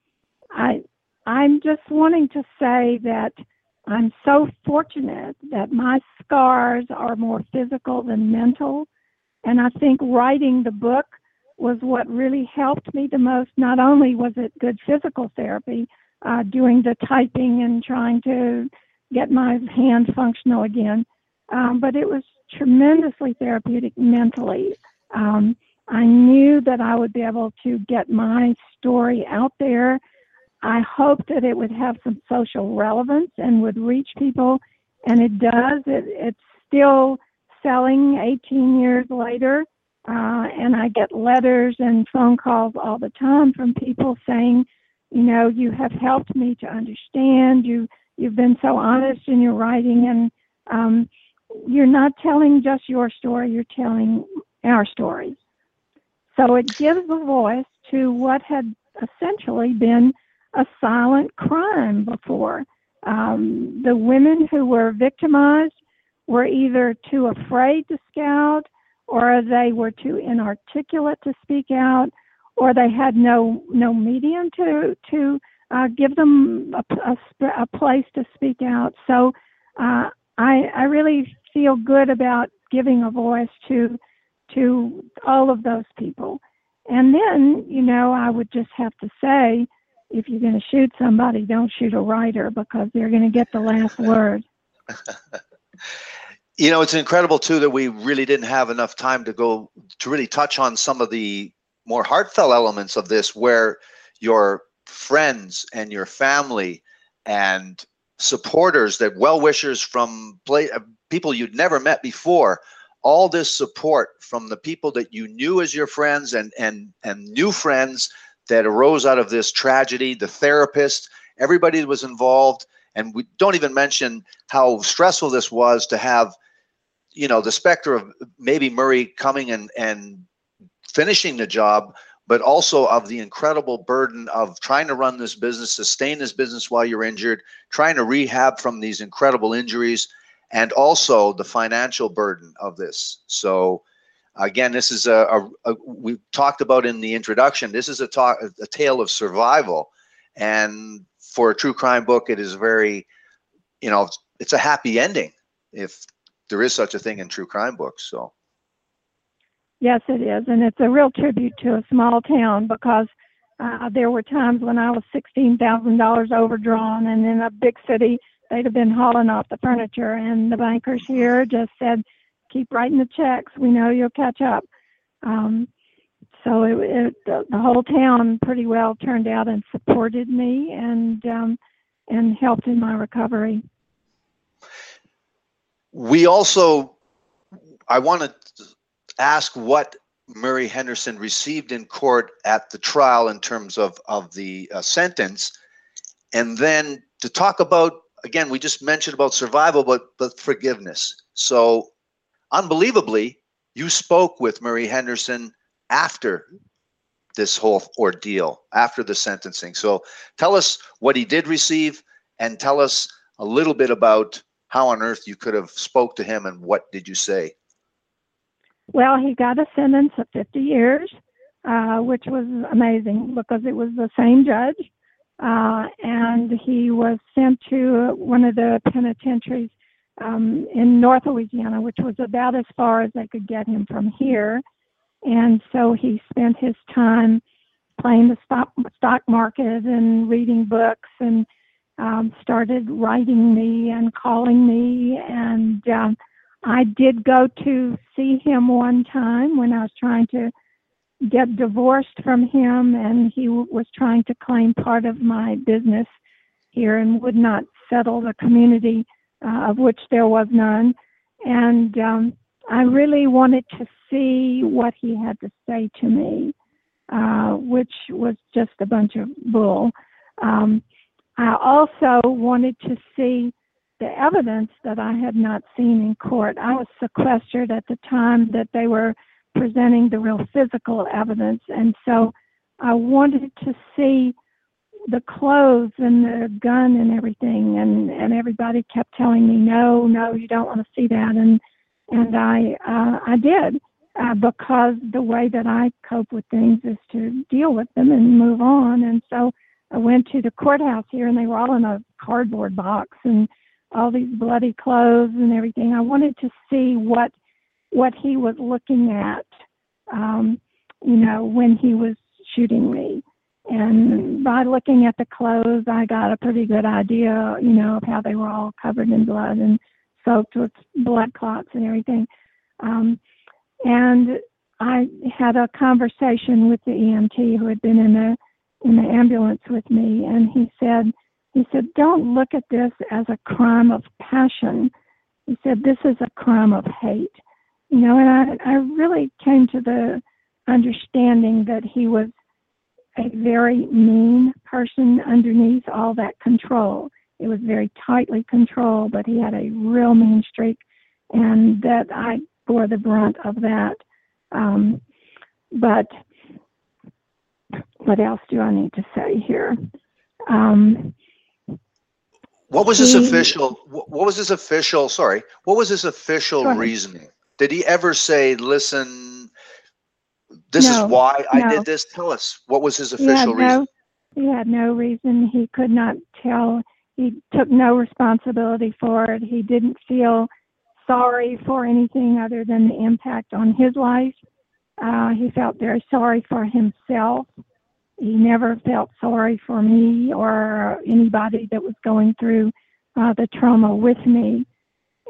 I I'm just wanting to say that I'm so fortunate that my scars are more physical than mental, and I think writing the book was what really helped me the most. Not only was it good physical therapy, uh, doing the typing and trying to get my hand functional again. Um, but it was tremendously therapeutic mentally. Um, I knew that I would be able to get my story out there. I hoped that it would have some social relevance and would reach people, and it does. It, it's still selling 18 years later, uh, and I get letters and phone calls all the time from people saying, you know, you have helped me to understand. You you've been so honest in your writing, and um, you're not telling just your story. You're telling our stories. So it gives a voice to what had essentially been a silent crime before. Um, the women who were victimized were either too afraid to scout or they were too inarticulate to speak out or they had no no medium to to uh, give them a, a, a place to speak out. So uh, I, I really feel good about giving a voice to to all of those people. And then, you know, I would just have to say, if you're going to shoot somebody, don't shoot a writer because they're going to get the last word. you know, it's incredible too that we really didn't have enough time to go to really touch on some of the more heartfelt elements of this, where your friends and your family and supporters, that well wishers from play, uh, people you'd never met before, all this support from the people that you knew as your friends and and and new friends that arose out of this tragedy, the therapist, everybody was involved, and we don't even mention how stressful this was to have you know the specter of maybe Murray coming and and finishing the job, but also of the incredible burden of trying to run this business, sustain this business while you're injured, trying to rehab from these incredible injuries, and also the financial burden of this. So again, this is a, a, a we talked about in the introduction. This is a talk a tale of survival, and for a true crime book, it is very, you know, it's a happy ending if there is such a thing in true crime books. So. Yes, it is, and it's a real tribute to a small town because uh, there were times when I was sixteen thousand dollars overdrawn, and in a big city, they'd have been hauling off the furniture, and the bankers here just said, "Keep writing the checks. We know you'll catch up." Um, so it, it the, the whole town pretty well turned out and supported me and um, and helped in my recovery we also, I want to ask what Murray Henderson received in court at the trial in terms of, of the uh, sentence. And then to talk about, again, we just mentioned about survival, but, but forgiveness. So, unbelievably, you spoke with Murray Henderson after this whole ordeal, after the sentencing. So, tell us what he did receive and tell us a little bit about how on earth you could have spoke to him and what did you say? Well, he got a sentence of 50 years, uh, which was amazing because it was the same judge. Uh, and he was sent to one of the penitentiaries um, in North Louisiana, which was about as far as they could get him from here. And so he spent his time playing the stock, stock market and reading books and um, started writing me and calling me. And um, I did go to see him one time when I was trying to get divorced from him, and he w- was trying to claim part of my business here and would not settle the community uh, of which there was none. And um, I really wanted to see what he had to say to me, uh, which was just a bunch of bull. Um, I also wanted to see the evidence that I had not seen in court. I was sequestered at the time that they were presenting the real physical evidence, and so I wanted to see the clothes and the gun and everything and and everybody kept telling me no no you don't want to see that and and I uh, I did uh, because the way that I cope with things is to deal with them and move on and so I went to the courthouse here and they were all in a cardboard box and all these bloody clothes and everything. I wanted to see what what he was looking at, um, you know, when he was shooting me. And by looking at the clothes, I got a pretty good idea, you know, of how they were all covered in blood and soaked with blood clots and everything. Um, and I had a conversation with the EMT who had been in the in the ambulance with me, and he said, he said, don't look at this as a crime of passion. He said, this is a crime of hate. You know, and I, I really came to the understanding that he was a very mean person underneath all that control. It was very tightly controlled, but he had a real mean streak, and that I bore the brunt of that. Um, but what else do I need to say here? Um, what was his he, official? What was his official? Sorry, what was his official reasoning? Did he ever say, "Listen, this no, is why I did this"? Tell us what was his official yeah, reason. He had no reason. He could not tell. He took no responsibility for it. He didn't feel sorry for anything other than the impact on his life. Uh, he felt very sorry for himself. He never felt sorry for me or anybody that was going through uh, the trauma with me.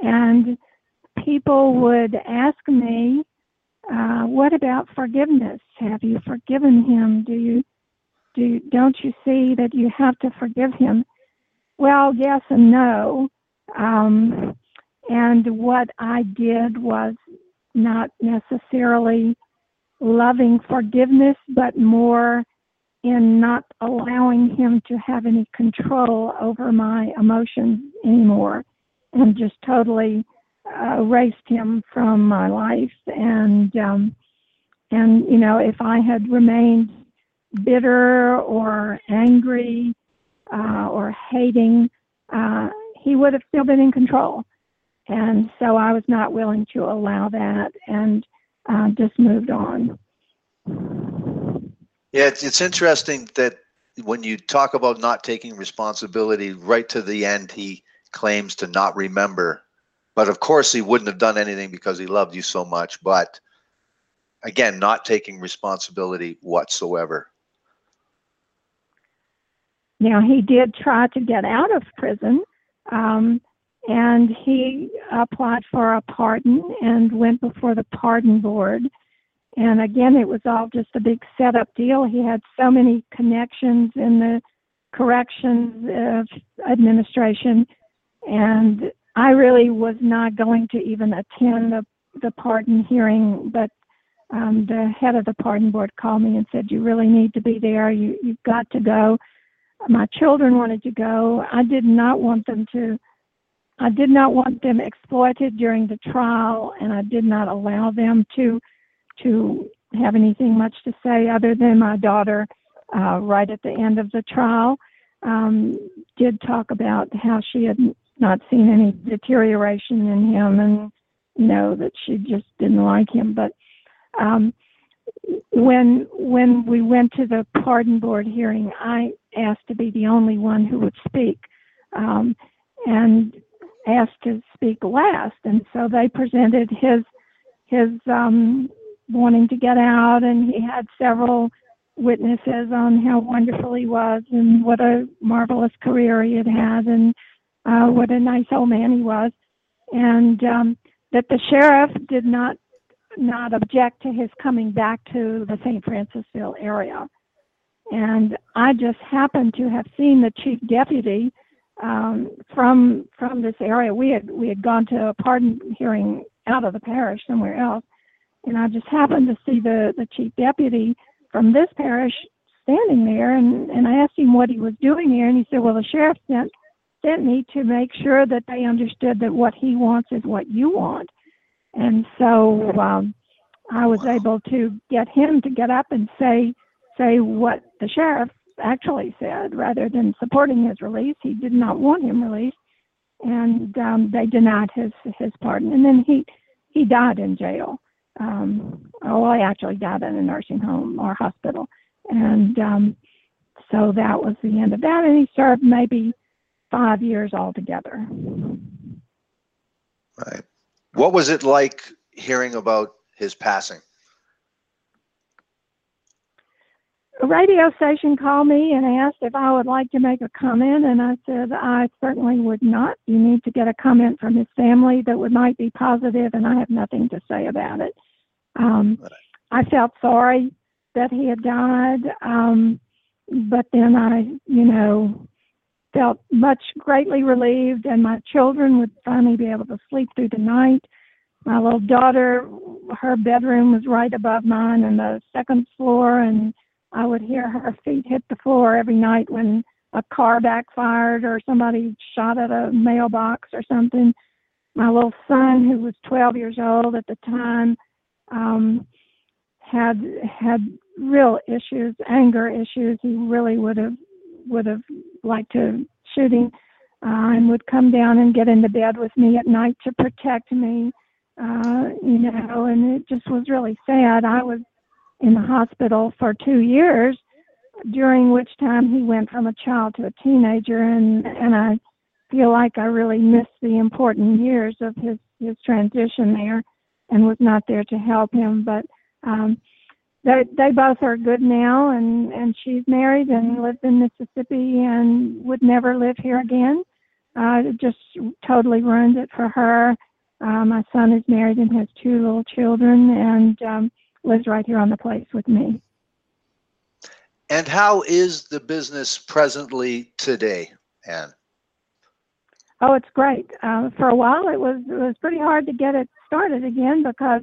And people would ask me, uh, "What about forgiveness? Have you forgiven him? Do you do? Don't you see that you have to forgive him?" Well, yes and no. Um, and what I did was not necessarily loving forgiveness, but more in not allowing him to have any control over my emotions anymore and just totally uh, erased him from my life and um and you know if i had remained bitter or angry uh, or hating uh, he would have still been in control and so I was not willing to allow that and uh, just moved on. Yeah, it's, it's interesting that when you talk about not taking responsibility, right to the end, he claims to not remember. But of course, he wouldn't have done anything because he loved you so much. But again, not taking responsibility whatsoever. Now, he did try to get out of prison. Um, and he applied for a pardon and went before the pardon board. And again, it was all just a big setup deal. He had so many connections in the corrections administration, and I really was not going to even attend the the pardon hearing, but um, the head of the pardon board called me and said, "You really need to be there. You you've got to go." My children wanted to go. I did not want them to I did not want them exploited during the trial, and I did not allow them to to have anything much to say other than my daughter, uh, right at the end of the trial, um, did talk about how she had not seen any deterioration in him, and know that she just didn't like him. But um, when when we went to the pardon board hearing, I asked to be the only one who would speak. Um, and asked to speak last, and so they presented his his um, wanting to get out, and he had several witnesses on how wonderful he was and what a marvelous career he had had, and uh, what a nice old man he was, and um, that the sheriff did not not object to his coming back to the St. Francisville area. And I just happened to have seen the chief deputy um, from from this area. We had we had gone to a pardon hearing out of the parish somewhere else, and I just happened to see the the chief deputy from this parish standing there, and and I asked him what he was doing here, and he said, "Well, the sheriff sent sent me to make sure that they understood that what he wants is what you want," and so um, I was able to get him to get up and say say what the sheriff actually said, rather than supporting his release, he did not want him released, and um, they denied his his pardon. And then he he died in jail. Um, oh, he actually died in a nursing home or hospital, and um, so that was the end of that. And he served maybe five years altogether. Right. What was it like hearing about his passing? a radio station called me and asked if I would like to make a comment, and I said I certainly would not. You need to get a comment from his family that would might be positive, and I have nothing to say about it. Um, I felt sorry that he had died, um, but then I, you know, felt much greatly relieved, and my children would finally be able to sleep through the night. My little daughter, her bedroom was right above mine on the second floor, and I would hear her feet hit the floor every night when a car backfired or somebody shot at a mailbox or something. My little son, who was 12 years old at the time, um, had had real issues, anger issues. He really would have would have liked to shoot him, uh, and would come down and get into bed with me at night to protect me. Uh, you know, and it just was really sad. I was in the hospital for two years during which time he went from a child to a teenager, and and I feel like I really missed the important years of his his transition there, and was not there to help him. But um, they they both are good now, and and she's married and lives in Mississippi and would never live here again. Uh, it just totally ruined it for her. Uh, my son is married and has two little children, and um, lives right here on the place with me. And how is the business presently today, Anne? Oh, it's great. Uh, for a while, it was it was pretty hard to get it started again because,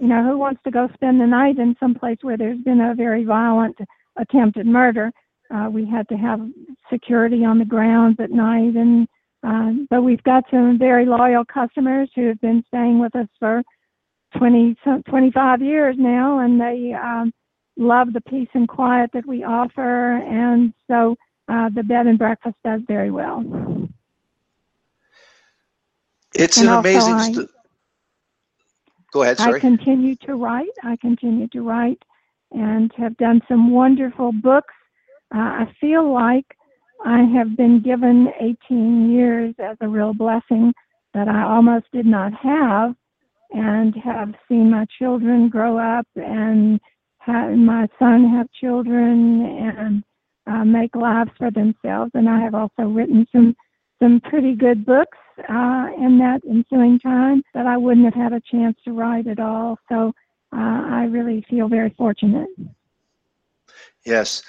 you know, who wants to go spend the night in some place where there's been a very violent attempted murder? Uh, we had to have security on the grounds at night, and uh, but we've got some very loyal customers who have been staying with us for 20, 25 years now, and they um, love the peace and quiet that we offer, and so uh, the bed and breakfast does very well. It's And an amazing. I- st- Go ahead. I continue to write. I continue to write and have done some wonderful books. Uh, I feel like I have been given 18 years as a real blessing that I almost did not have, and have seen my children grow up and have my son have children and uh, make lives for themselves. And I have also written some some pretty good books uh, in that ensuing time that I wouldn't have had a chance to write at all. So uh, I really feel very fortunate. Yes.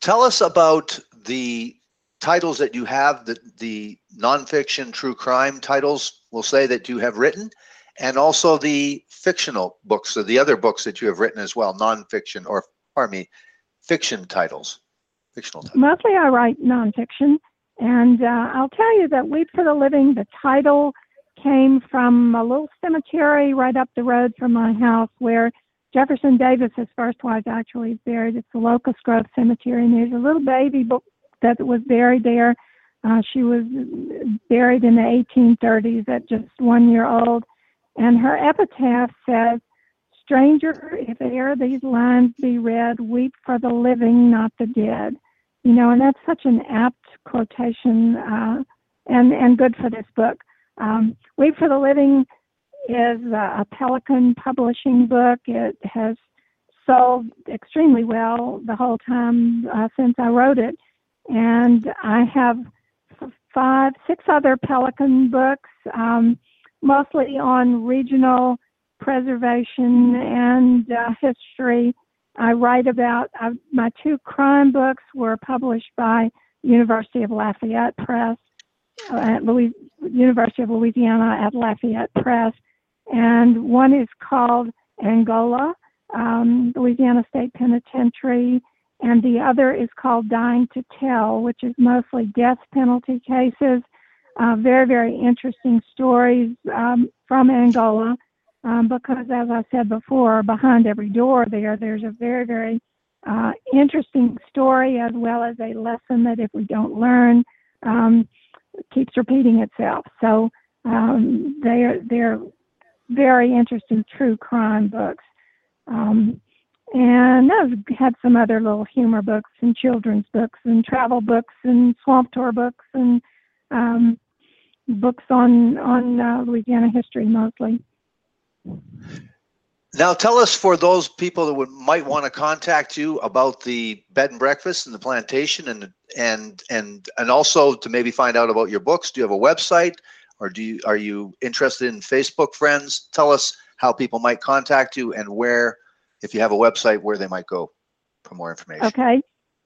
Tell us about the titles that you have, the, the nonfiction true crime titles, we'll say, that you have written, and also the fictional books, or the other books that you have written as well, nonfiction, or pardon me, fiction titles. Fictional titles. Mostly I write nonfiction. And uh, I'll tell you that Weep for the Living, the title came from a little cemetery right up the road from my house where Jefferson Davis's first wife actually is buried. It's the Locust Grove Cemetery, and there's a little baby bo- that was buried there. Uh, she was buried in the 1830s at just one year old, and her epitaph says, "Stranger, if e'er these lines be read, weep for the living, not the dead." You know, and that's such an apt quotation, uh, and and good for this book. Um, Weep for the Living is a Pelican publishing book. It has sold extremely well the whole time uh, since I wrote it, and I have five, six other Pelican books, um, mostly on regional preservation and uh, history. I write about uh, my two crime books were published by University of Lafayette Press uh, at Louis, University of Louisiana at Lafayette Press, and one is called Angola, um, Louisiana State Penitentiary, and the other is called Dying to Tell, which is mostly death penalty cases. Uh, very, very interesting stories um, from Angola, um, because as I said before, behind every door there, there's a very, very uh, interesting story as well as a lesson that if we don't learn, um, keeps repeating itself. So um, they're they're very interesting true crime books. Um, and I've had some other little humor books and children's books and travel books and swamp tour books and um, books on on uh, Louisiana history mostly. Now, tell us for those people that would, might want to contact you about the bed and breakfast and the plantation, and and and and also to maybe find out about your books. Do you have a website, or do you are you interested in Facebook friends? Tell us how people might contact you and where, if you have a website, where they might go for more information. Okay,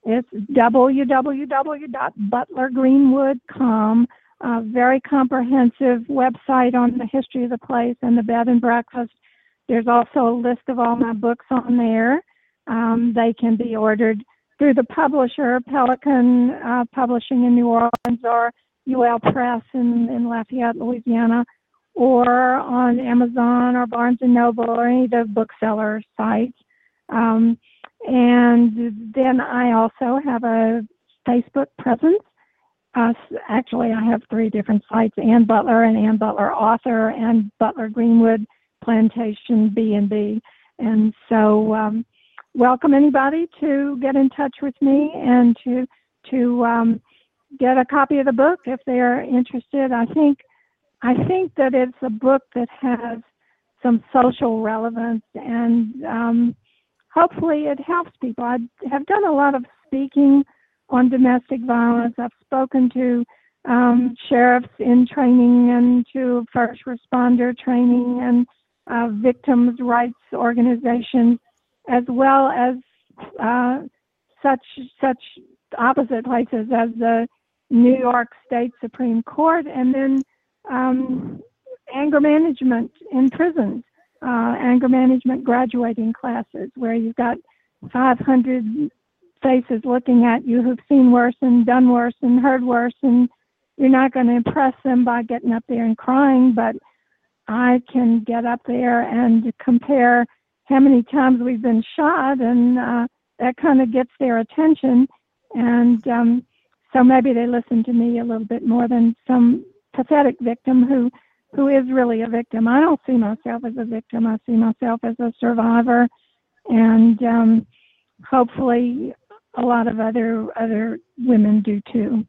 it's www.butlergreenwood.com. A very comprehensive website on the history of the place and the bed and breakfast. There's also a list of all my books on there. Um, they can be ordered through the publisher, Pelican uh, Publishing in New Orleans or UL Press in, in Lafayette, Louisiana, or on Amazon or Barnes and Noble or any of the bookseller sites. Um, and then I also have a Facebook presence. Actually, I have three different sites: Anne Butler and Anne Butler Author and Butler Greenwood Plantation B and B. And so um, welcome anybody to get in touch with me and to to um, get a copy of the book if they are interested. I think I think that it's a book that has some social relevance and um, hopefully it helps people. I have done a lot of speaking on domestic violence. I've spoken to um, sheriffs in training and to first responder training and uh, victims' rights organizations, as well as uh, such such opposite places as the New York State Supreme Court, and then um, anger management in prisons, uh, anger management graduating classes, where you've got 500 faces looking at you who've seen worse and done worse and heard worse, and you're not going to impress them by getting up there and crying, but I can get up there and compare how many times we've been shot, and uh, that kind of gets their attention. And um, so maybe they listen to me a little bit more than some pathetic victim who who is really a victim. I don't see myself as a victim. I see myself as a survivor, and um, hopefully, a lot of other other women do too.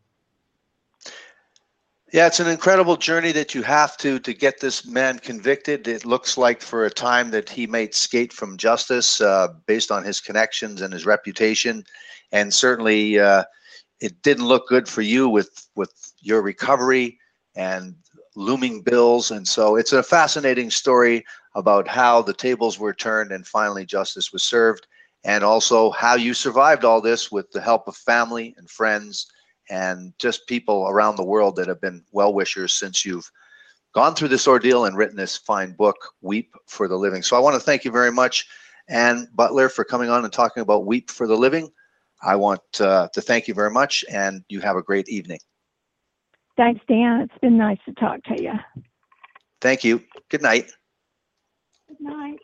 Yeah, it's an incredible journey that you have to to get this man convicted. It looks like for a time that he might skate from justice uh, based on his connections and his reputation, and certainly uh, it didn't look good for you with with your recovery and looming bills. And so it's a fascinating story about how the tables were turned and finally justice was served, and also how you survived all this with the help of family and friends and just people around the world that have been well wishers since you've gone through this ordeal and written this fine book, Weep for the Living. So I want to thank you very much, Anne Butler, for coming on and talking about Weep for the Living. I want uh, to thank you very much, and you have a great evening. Thanks, Dan. It's been nice to talk to you. Thank you. Good night. Good night.